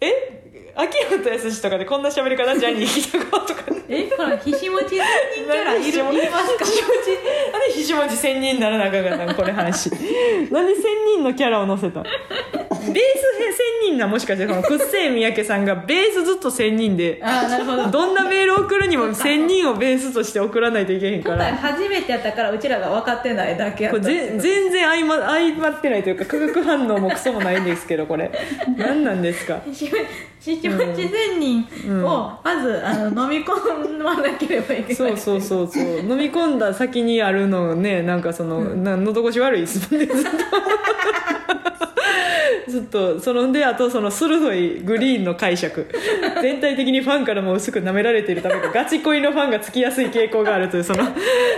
え？秋元康とかでこんな喋り方？ジャニー聞いたことか。えこのひしもち千人キャラいるいますか？ひしもちなんでひしもち千人にならなあかんかったんこれ話。なんで千人のキャラを乗せたベース千人なもしかしてこのくっせえ三宅さんがベースずっと千人でああなるほど。どんなメール送るにも千人をベースとして送らないといけへんか今回ら初めてやったからうちらが分かってないだけやったこれぜ全然相ま相まってないというか化学反応もクソもないんですけどこれ。何なんですか？ひしもちひしもち仙人をまずあの飲み込まなければいけない。そうそうそうそう。飲み込んだ先にあるのねなんかその、な喉越し悪いですもんねずっとずっとそのであとその鋭いグリーンの解釈。全体的にファンからも薄く舐められているためかガチ恋のファンがつきやすい傾向があるというその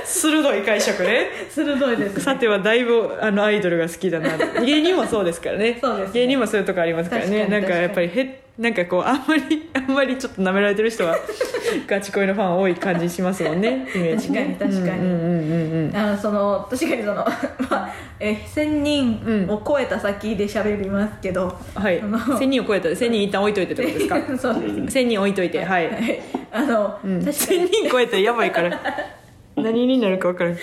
鋭い解釈ね。鋭いですね。さてはだいぶあのアイドルが好きだな。芸人もそうですからね。そうですね。芸人もそういうとこありますからね。なんかやっぱりへなんかこうあんまり *laughs* あんまりちょっと舐められてる人は *laughs* ガチ恋のファン多い感じしますもんねイメージね。確かに確かに。うんうんうんうんあのその確かにその、*laughs* まあ、え1000人を超えた先で喋りますけど、はい。あの1000人を超えた1000人一旦置いといてってことですか？そうです1000人置いといてはい、はい。あの、うん、確か1000に人超えたらやばいから何になるか分からん。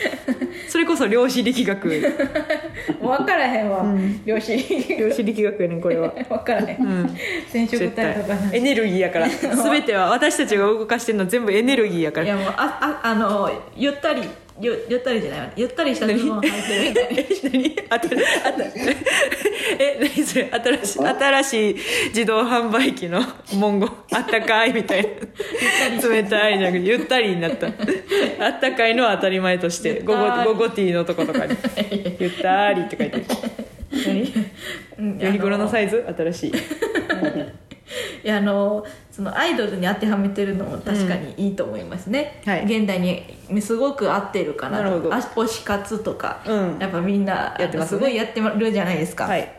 それこそ量子力学。*laughs* 分からへんわ、量子量子力学やねんこれは。*laughs* 分からへん、うん。染色体とかエネルギーやから。*laughs* 全ては私たちが動かしてるのは全部エネルギーやから。いやもうあああのゆったりゆゆったりじゃないわ。ゆったりしたズボン履いてるみたい *laughs* え何？あたあた *laughs* え何それ？新しい新しい自動販売機の文言。*laughs* あったかいみたいな。冷たいじゃなくてゆったりになった。あったかいのは当たり前として午後午後ティーのとことかに。ゆったりって書いてる。何？うんユニクロのサイズ？新しいいやあのそのアイドルに当てはめてるのも確かにいいと思いますね、はい。現代にすごく合ってるかななるほど。あ推し活とか、うん。やっぱみんなやってますね。すごいやってるじゃないですか、はい。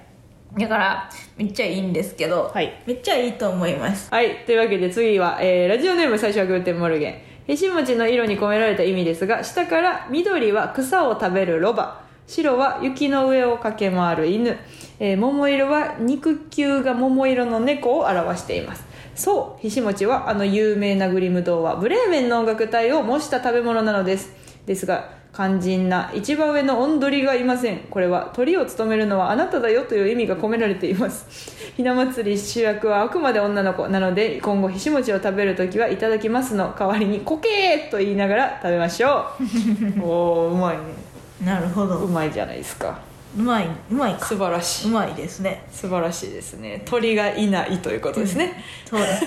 だからめっちゃいいんですけど、はい。めっちゃいいと思います。はい。というわけで次は、えーラジオネーム最初はグーテンモルゲン。ひしもちの色に込められた意味ですが、下から緑は草を食べるロバ、白は雪の上を駆け回る犬、えー桃色は肉球が桃色の猫を表しています。そう、ひしもちはあの有名なグリム童話、ブレーメンの音楽隊を模した食べ物なのです。ですが、肝心な一番上のオンドリがいません。これは鳥を務めるのはあなただよという意味が込められています。*laughs* ひな祭り主役はあくまで女の子なので今後ひしもちを食べるときはいただきますの。代わりにコケーと言いながら食べましょう。*laughs* おーうまいね。なるほど。うまいじゃないですかうまいうまいか。素晴らしい。うまいですね。素晴らしいですね。鳥がいないということですね、そうです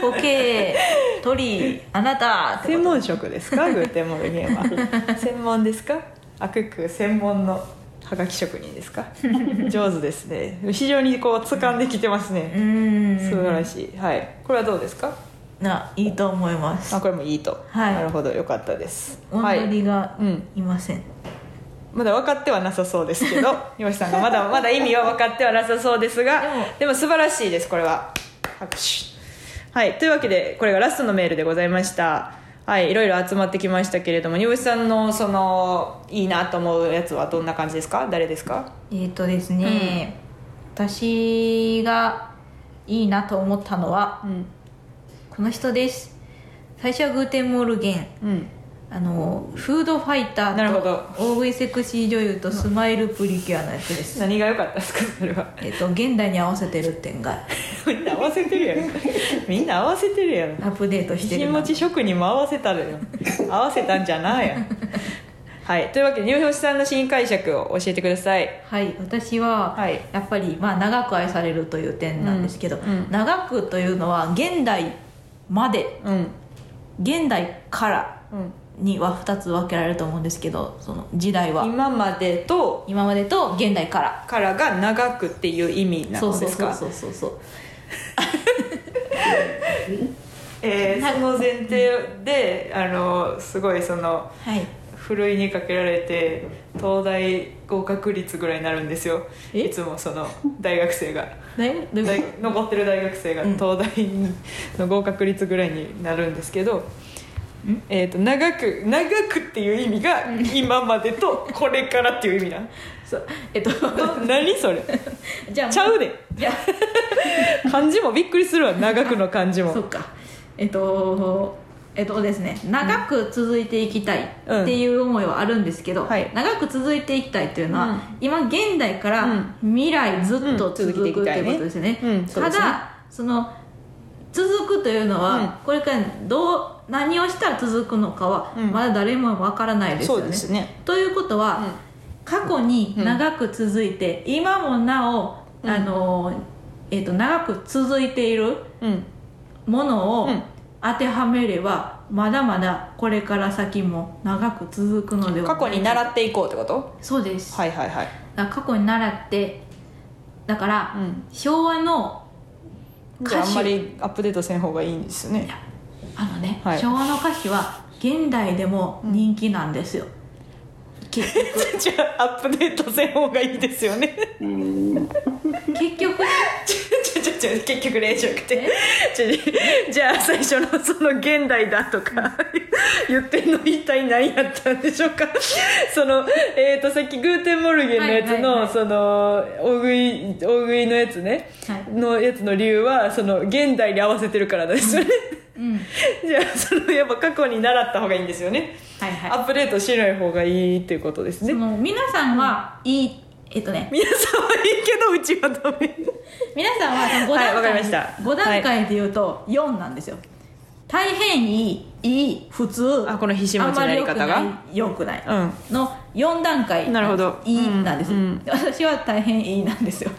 コケ鳥あなた。ってこと専門職ですか？*laughs* グーテンモルゲンは。専門ですか？あクック専門のはがき職人ですか？上手ですね。非常にこう掴んできてますうね、ーん。素晴らしい。はい。これはどうですか？ないいと思います。あこれもいいと、はい。なるほど。よかったです。はい。リがうん。いません、まだ分かってはなさそうですけど *laughs* 岩下さんがまだまだ意味は分かってはなさそうですがででもも素晴らしいですこれは。拍手。はいというわけでこれがラストのメールでございました。はいいろいろ集まってきましたけれども煮干しさんのそのいいなと思うやつはどんな感じですか？誰ですか？えっ、とですね、私がいいなと思ったのはうん。この人です。最初はグーテンモルゲン。うんあのフードファイタなるほど。ーと大食いセクシー女優とスマイルプリキュアのやつです。何が良かったですかそれは。えっと現代に合わせてる点が。みんな合わせてるやん。*laughs* みんな合わせてるやん。アップデートしてるな。気持ち職人も合わせたのよ。合わせたんじゃないやん。はい。というわけで入表さんの新解釈を教えてください。はい。私ははい。やっぱり、まあ、長く愛されるという点なんですけど、うんうん。長くというのは現代まで。うん。現代から。うんには2つ分けられると思うんですけどその時代は。今までと今までと現代から。からが長くっていう意味なそうそうのですか？そうそうそうそう *laughs* えーその前提であのすごいそのはい。ふるいにかけられて東大合格率ぐらいになるんですよ。え？いつもその大学生が。残ってる大学生がうん。東大の合格率ぐらいになるんですけど、えー、と長く長くっていう意味が今までとこれからっていう意味な。とそう。えっと。何それ？じゃあちゃうで。漢字 *laughs* もびっくりするわ長くの漢字も。そっか。えっとえっとですね長く続いていきたいっていう思いはあるんですけど、うんはい。長く続いていきたいっていうのは、うん。今現代から未来ずっとうん。続くっていうことですよね。ただその続くというのは、うんこれからどう何をしたら続くのかは、うん。まだ誰もわからないですよね。そうですね。ということは、過去に長く続いて、今もなお、うん。あのえっと長く続いているうん。ものをうん。当てはめれば、まだまだこれから先も長く続くのでは過去に習っっていこうってこと？そうです、はいはいはい。過去に習ってだから、うん。昭和のじゃああんまりアップデートせん方がいいんですよね。あのね、はい。昭和の歌詞は現代でも人気なんですよ、結局。*laughs* じゃあアップデートせん方がいいですよね。うん。結局ね。ちょちょちょ結局例じゃなくて。じゃあ最初のその現代だとか *laughs* 言ってんの一体何やったんでしょうか。そのえっ、とさっき Guten Morgen のやつの、はいはいはい。その大食い大食いのやつね、はい。のやつの理由はその現代に合わせてるからですよね、うん *laughs* じゃあそのやっぱ過去に習った方がいいんですよね、はいはい。アップデートしない方がいいっていうことですね。皆さんはいい、えっとね。皆さんはいいけどうちはダメ。皆さんはその5はい段階,、わかりました。5段階で言うと4なんですよ、大変いいいい普通あこのひし餅のやり方が？あんまり良くないうん。の4段階。なるほど。いいなんです、うんうん。私は大変いいなんですよ。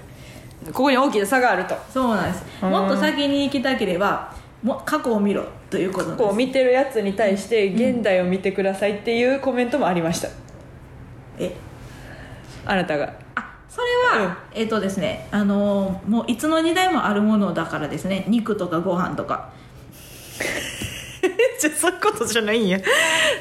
ここに大きな差があると。そうなんです。うん。もっと先に行きたければも過去を見ろということなんです。こう見てるやつに対して現代を見てくださいっていうコメントもありました。え？あなたが。あそれは、えっとですねあのーもういつの時代もあるものだからですね。肉とかご飯とか。*laughs* じゃそういうことじゃないんや。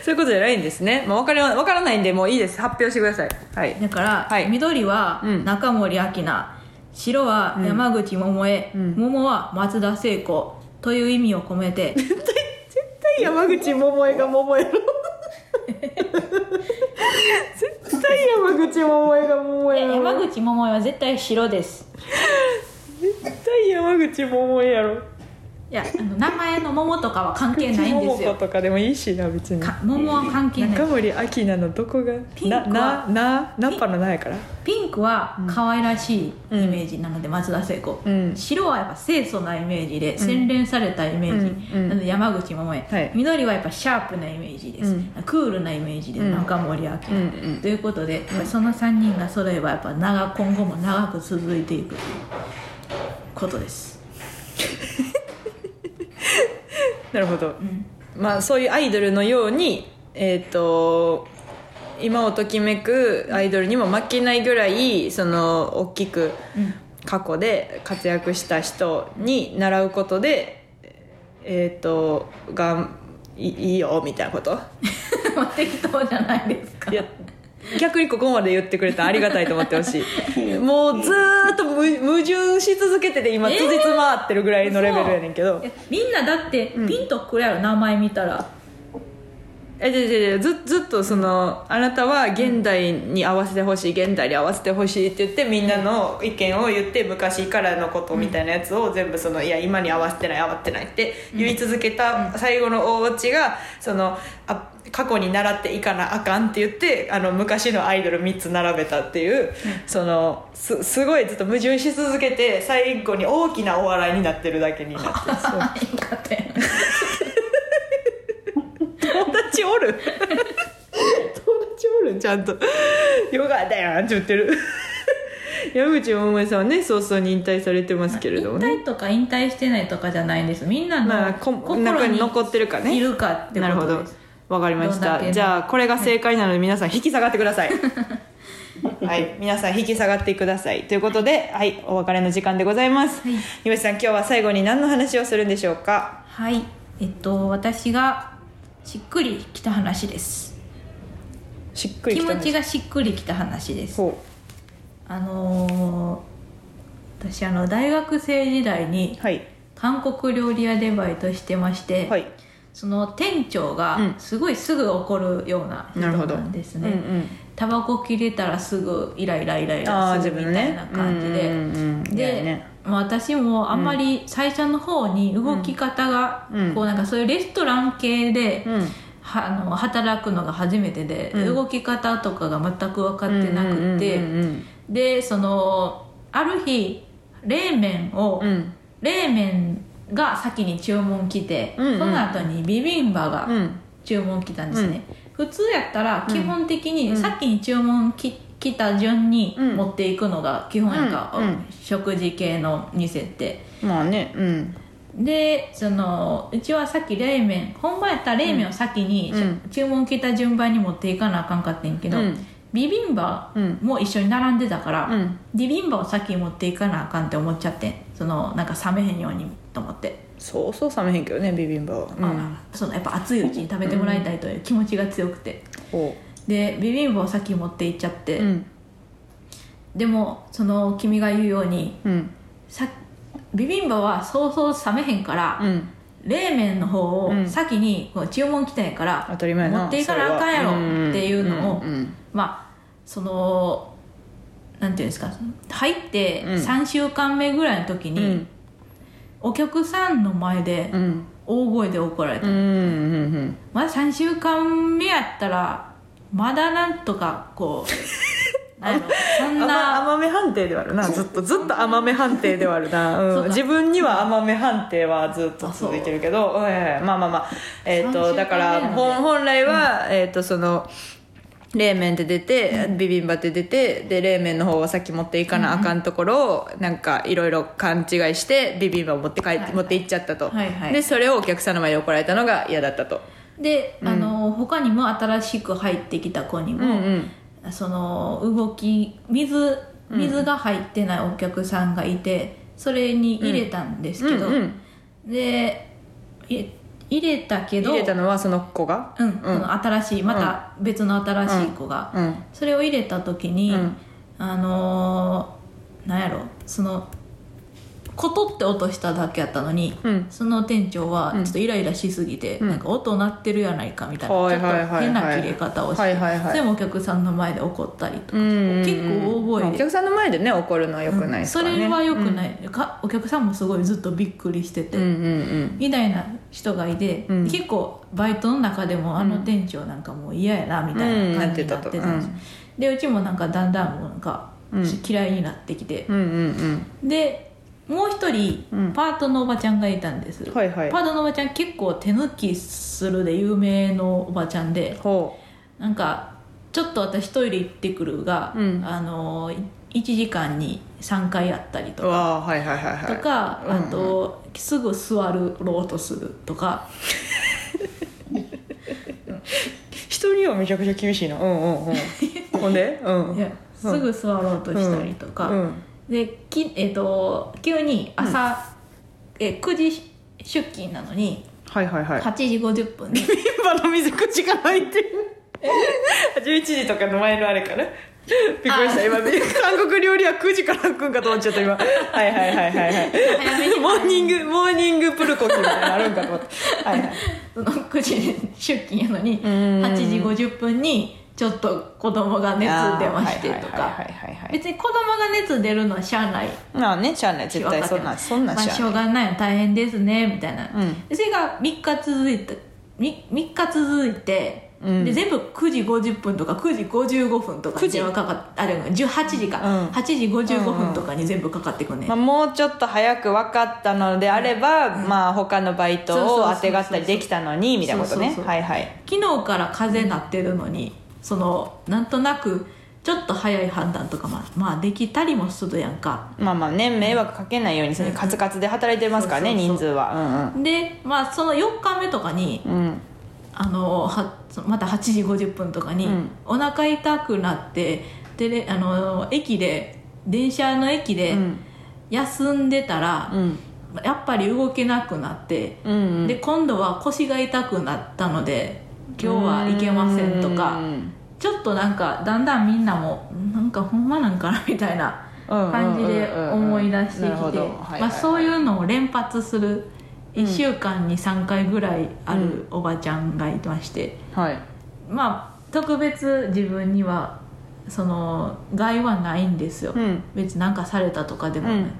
そういうことじゃないんですね、まあ、分かりわ分からないんでもういいです。発表してください。はい。だから、はい。緑はうん。中森明菜、白は山口百恵、うん。桃は松田聖子という意味を込めて。*laughs* 絶対山口百恵が桃やろ。絶対山口百恵が桃やろ。山口百恵は絶対白です。絶対山口百恵やろいやあの名前の桃とかは関係ないんですよ。とかでもいいしな別に。か桃は関係ない。中森明菜のどこがピンクはなななナンパのなやから？ピンクは可愛らしいイメージなので、松田聖子、うん。白はやっぱ清楚なイメージで洗練されたイメージ、うんうん。なので山口百恵、はい。緑はやっぱシャープなイメージです、うん。クールなイメージでうん。中森明菜、うんうん。ということでやっぱりその3人が揃えばやっぱ長今後も長く続いていくということです、*laughs* なるほど、うん。まあそういうアイドルのようにえっ、と今をときめくアイドルにも負けないぐらいその大きくうん。過去で活躍した人に習うことでえっ、とがいいいよみたいなこと？*laughs* 適当じゃないですか。いや逆にここまで言ってくれたらありがたいと思ってほしい。もう。ずーっとむ矛盾し続けてて今えー。つじつま合ってるぐらいのレベルやねんけど、いやみんなだってピンとくるやろ、名前見たらえでででずずっとそのあなたは現代に合わせてほしい現代に合わせてほしいって言ってみんなの意見を言って昔からのことみたいなやつを全部そのいや今に合わせてない合わせてないって言い続けた最後の大オチがそのあ過去に習っていかなあかんって言ってあの昔のアイドル3つ並べたっていう、そのすすごいずっと矛盾し続けて最後に大きなお笑いになってるだけになってそう *laughs* る。友達おるんちゃんと。よかったよって言ってる。山口百恵さんはね早々に引退されてますけれどもね。引退とか引退してないとかじゃないんです。みんなのまあこ心に中に残ってるかね。いるかってなるほど。ことですわかりました。じゃあこれが正解なので皆さん引き下がってください。*laughs* はい。皆さん引き下がってください。ということではい。お別れの時間でございます、はい。さん今日は最後に何の話をするんでしょうか？はい。えっと私がしっくりきた話です。しっくり気持ちがしっくりきた話です。ほあのー私あの大学生時代に韓国料理屋でバイトしてまして、はい。その店長がうん。すごいすぐ怒るような人なんですね、うんうん。タバコ切れたらすぐイライライライラするみたいな感じで、うんうんうんで、ねまあ私もあんまり最初の方に動き方が、うん。こうなんかそういうレストラン系で、うん。はあの働くのが初めてで、うん。動き方とかが全く分かってなくて、うんうんでそのある日冷麺を、うん。うん冷麺が先に注文来て、うんうん。その後にビビンバがうん。注文来たんですね、普通やったら基本的うん。に先に注文き来た順にうん。持っていくのが基本やんか、うんうん。食事系の店って。まあねうん。でそのうちはさっき冷麺本場やったら冷麺を先に、うん。注文来た順番に持っていかなあかんかってんけど、うん。ビビンバうん。も一緒に並んでたから、うん。ビビンバを先に持っていかなあかんって思っちゃってん。そのなんか冷めへんようにと思って、そうそう冷めへんけどねビビンバは。うん。あそのやっぱ熱いうちに食べてもらいたいという気持ちが強くて。ほでビビンバを先に持っていっちゃって、ううん。でもその君が言うようにうん。さビビンバはそうそう冷めへんから、うん。冷麺の方をうん。先に注文来たんやから、当たり前やな。持っていかなあかんやろっていうのを、まあそのなんていうんですか入ってうん。3週間目ぐらいの時に、うん。お客さんの前でうん。大声で怒られた、まだ3週間目やったらまだなんとかこう *laughs* そん甘な甘め判定ではあるな。ずっとずっと甘め判定ではあるな、*laughs* そうん、自分には甘め判定はずっと続いてるけど、ええまあまあまあ。えっ、三とだから本本来は、えっ、とその冷麺で出て、ビビンバって出てで冷麺の方をさっき持っていかなあかんところを、なんかいろいろ勘違いしてビビンバを持って帰って、はいはい持って行っちゃったと、はいはい。でそれをお客さんの前で怒られたのが嫌だったとで、あの他にも新しく入ってきた子にも、うんうん。その動き水水が入ってないお客さんがいてそれに入れたんですけど、うんうん。でい入れたけど入れたのはその子が？うん、その新しいまた別の新しい子が、うん。それを入れた時に、うん。あのーなんやろそのコトって音しただけやったのに、うん。その店長はちょっとイライラしすぎて、ん。なんか音鳴ってるやないかみたいな、はいちょっとはい。はいはい変な切れ方をして、はいはいはい。それもお客さんの前で怒ったりとか、結構大まあ声でお客さんの前でね怒るのはよくないですからね、それはよくない、かお客さんもすごいずっとびっくりしてて、うんうんうん。みたいな人がいて、うん。結構バイトの中でもあの店長なんかもう嫌やなみたいな感じになってたんですよ、うん。でうちもなんかだんだんもうなんかうん。嫌いになってきて、うんうんうん。でもう一人うん。パートのおばちゃんがいたんです、はいはい。パートのおばちゃん結構手抜きするで有名のおばちゃんでほなんかちょっと私トイレ行ってくるが、うん。あの1時間に3回やったりとか。うわあはいはいはいはい。とか、うんうん。あとすぐ座るろうとするとか。人にはめちゃくちゃ厳しいな。うんうんうん。ほんで？うん。*laughs* いやすぐ座ろうとしたりとか、うんでき、えっと急に朝、え9時出勤なのにはいはいはい。8時50分。にビンバの水口が開いてる。11時とかの前のあれかなびっくりした今。韓国料理は9時から開くんかと思っちゃった今。はいはいはいはいはい。モーニングモーニングプルコギみたいなのあるんかと思って。はいはい。その9時出勤やのにん。8時50分にちょっと子供が熱出ましてとか。別に子供が熱出るのはしゃあない。まあねしゃあない。絶対そんなそんなんまあ、しょうがない大変ですねみたいな、うん。でそれが3日続いて 3, 3日続いて、うん。で全部9時50分とか9時55分とか9時。に電話かかっあれ18時か、うん。8時55分とかに全部かかってくん。ね、まあ、もうちょっと早く分かったのであれば、まあ他のバイトを当てがったりできたのにみたいなことね。昨日から風邪なってるのにそのなんとなくちょっと早い判断とかまあ、まあ、できたりもするやんか。まあまあね迷惑かけないようにそれカツカツで働いてますからね、そうそうそう。人数は。でまあその4日目とかにうん。あのはまた8時50分とかに、うん。お腹痛くなってでれあの駅で電車の駅でうん。休んでたら、うん。やっぱり動けなくなって、うんうん。で今度は腰が痛くなったので今日は行けませんとかうんちょっとなんかだんだんみんなもなんかほんまなんかなみたいな感じで思い出してきてまあそういうのを連発する1週間に3回ぐらいあるおばちゃんがいまして、はい。まあ特別自分にはその害はないんですよ、うん。別になんかされたとかでもない、うん。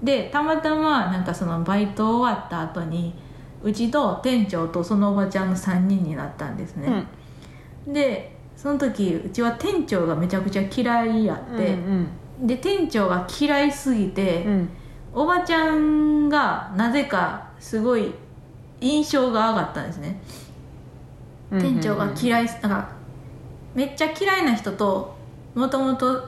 でたまたまなんかそのバイト終わった後にうちと店長とそのおばちゃんの3人になったんですね、でその時うちは店長がめちゃくちゃ嫌いやうんって、うんで店長が嫌いすぎて、うん。おばちゃんがなぜかすごい印象が上がったんですね、うん店長が嫌いなんかめっちゃ嫌いな人ともともと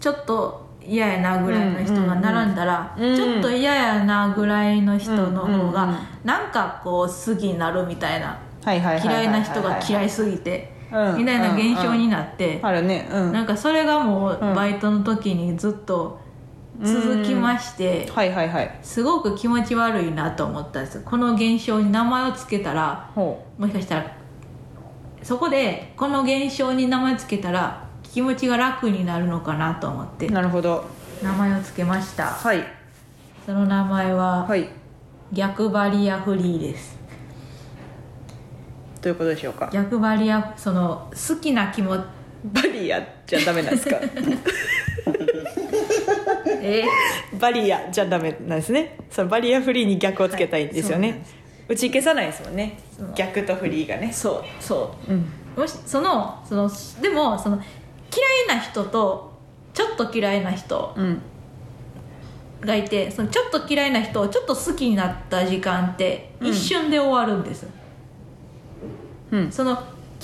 ちょっと嫌やなぐらいの人が並んだら、うんうんうん。ちょっと嫌やなぐらいの人の方うんうんうんがなんかこう好きになるみたいなはいはいはいは嫌いな人が嫌いすぎてうんみたいな現象になってあるね。うん。なんかそれがもううんバイトの時にずっと続きましてはいはいはい。すごく気持ち悪いなと思ったんです。この現象に名前を付けたらほもしかしたらそこでこの現象に名前つけたら気持ちが楽になるのかなと思ってうなるほど。名前を付けました。はい。その名前ははい。逆バリアフリーですどういうことでしょうか？逆バリアその好きな気持ち。バリアじゃダメなんですか？*laughs* え？バリアじゃダメなんですね。そのバリアフリーに逆をつけたいんですよね、はい打ち消さないですもんね。逆とフリーがね。そうそう。うん。もしそのそのでもその嫌いな人とちょっと嫌いな人うん。がいてそのちょっと嫌いな人をちょっと好きになった時間ってうん。一瞬で終わるんです、うんその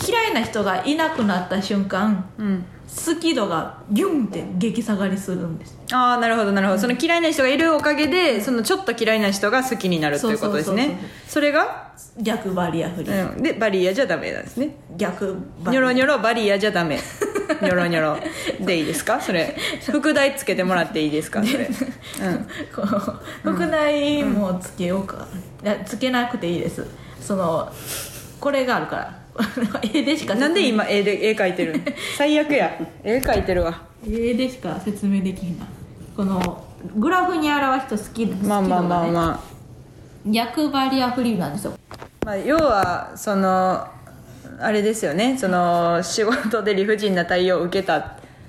嫌いな人がいなくなった瞬間うん。好き度がギュンって激下がりするんです。ああなるほどなるほど、その嫌いな人がいるおかげでそのちょっと嫌いな人が好きになるということですね。それが、逆バリアフリー、うん、でバリアじゃダメなんですね。逆バリア。ニョロニョロバリアじゃダメ。*laughs* ニョロニョロ。でいいですか？それ。*laughs* 副題つけてもらっていいですか？それ、うん、副題もつけようか、いやつけなくていいです。そのこれがあるから。*laughs* 絵でしかなんで今絵で絵描いてるの？*laughs* 最悪や。絵描いてるわ。絵でしか説明できひんなこのグラフに表すと好きまあまあまああ。ま逆バリアフリーなんですよ。あ、まあ、要はそのあれですよね。その仕事で理不尽な対応を受けたは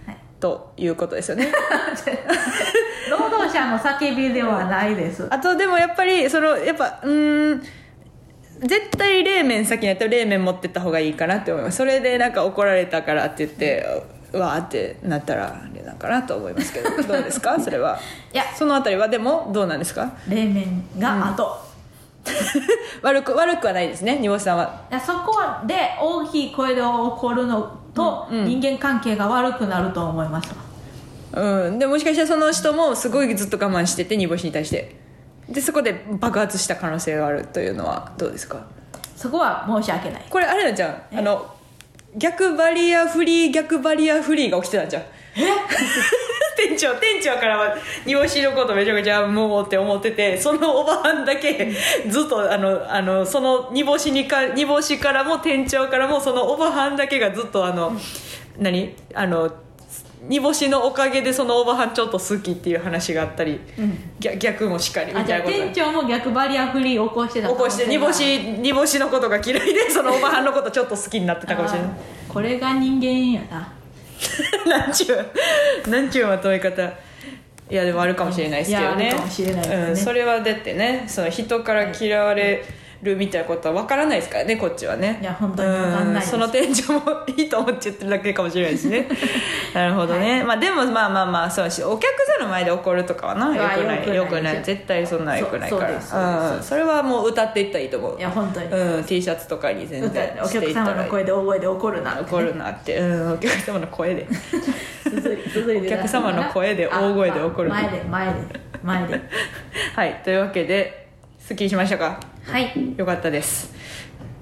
い。ということですよね。*laughs* 労働者の叫びではないです。あとでもやっぱりそのやっぱうーん絶対冷麺先にやったら冷麺持ってった方がいいかなって思います。それでなんか怒られたからって言ってわーってなったらあれなんかなと思いますけど。*laughs* どうですか？それは。いや。そのあたりはでもどうなんですか？冷麺が後、*laughs* 悪く悪くはないですね。煮干しさんは。いやそこで大きい声で怒るのとうんうん。人間関係が悪くなると思います。うん、でもしかしたらその人もすごいずっと我慢してて煮干しに対してでそこで爆発した可能性があるというのはどうですか？そこは申し訳ない。これあれなんじゃん？あの逆バリアフリー逆バリアフリーが起きてたんじゃん。*laughs* 店長店長からは煮干しのことめちゃくちゃもうって思っててそのおばはんだけずっとあのあのその煮干しにか煮干しからも店長からもそのおばはんだけがずっとあの何？あの煮干しのおかげでそのおばはんちょっと好きっていう話があったり、うん。逆逆もしかりみたいなこと。店長も逆バリアフリー起こしてた起こして煮干し煮干しのことが嫌いでそのおばはんのことちょっと好きになってたかもしれない。これが人間やな。*laughs* なんちゅうなんちゅうまとめ方。いやでもあるかもしれないですけどね。いやあるかもしれないですね。うん、それはだってねその人から嫌われるみたいなことは分からないですからねこっちはね。いや本当に分かんないその店長もいいと思って言ってるだけかもしれないですね。*laughs* なるほどね、まあでもまあまあまあそうだしお客さんの前で怒るとかはなよあくないよ良くない絶対そんなんよくないから。そうそうですそうです。うんそれはもう歌っていったらいいと思う。いや本当に、うん、T シャツとかに全然お客様の声で大声で怒るなって、ね、怒るなって、うん、お客様の声で。お客様の声で大声で怒るあ前で前で前で。*laughs* はいというわけですっきりしましたか？はい。よかったです。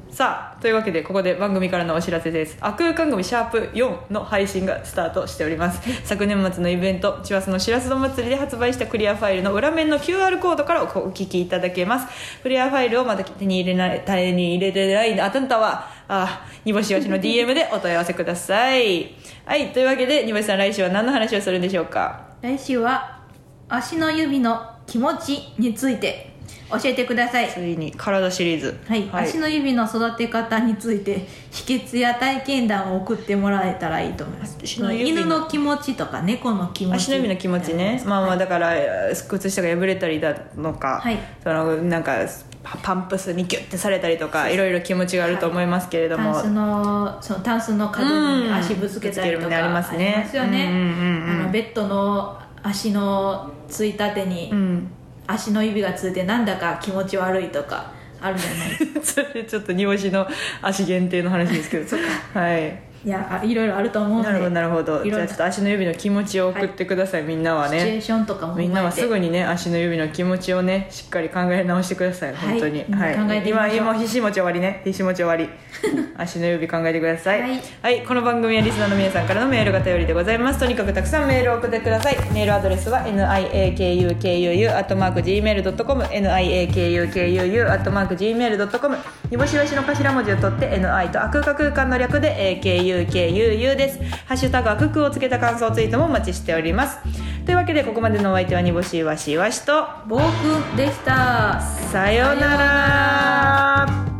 さあというわけでここで番組からのお知らせです「あ空間組シャープ #4」の配信がスタートしております。昨年末のイベント千葉のしらす丼祭りで発売したクリアファイルの裏面の QR コードからお聞きいただけます。クリアファイルをまだ手に入れない手に入れてないあたんたはあ煮干しわしの DM でお問い合わせください。はいというわけで煮干しさん来週は何の話をするんでしょうか？来週は足の指の気持ちについて教えてください。ついに体シリーズ。はい、足の指の育て方について秘訣や体験談を送ってもらえたらいいと思います。足の犬の気持ちとか猫の気持ち。足の指の気持ちね。まあまあだから靴下が破れたりだのか、はい。そのなんかパパンプスにギュッてされたりとかいろいろ気持ちがあると思いますけれども、タンスのそのタンスの角に足ぶつけたりとかありますよね、ベッドの足のついたてにうん足の指がついてなんだか気持ち悪いとかあるじゃないですか。*laughs* それちょっと煮干しの足限定の話ですけど *laughs* はいいやあいろいろあると思うんで。なるほどなるほど。じゃあちょっと足の指の気持ちを送ってください、みんなはね。シチュエーションとかもみんなはすぐにね足の指の気持ちをねしっかり考え直してください本当に。はい。考えて今今ひしもち終わりね。ひしもち終わり。*laughs* 足の指考えてください。はい。この番組はリスナーの皆さんからのメールが頼りでございます。とにかくたくさんメールを送ってください。メールアドレスは niakukuu.gmail.com niakukuu.gmail.com 煮干しわしの頭文字を取って NI とあくか空間の略で KUKUU ですハッシュタグあくくをつけた感想ツイートもお待ちしておりますというわけでここまでのお相手は煮干しわしわしと暴君でしたさようなら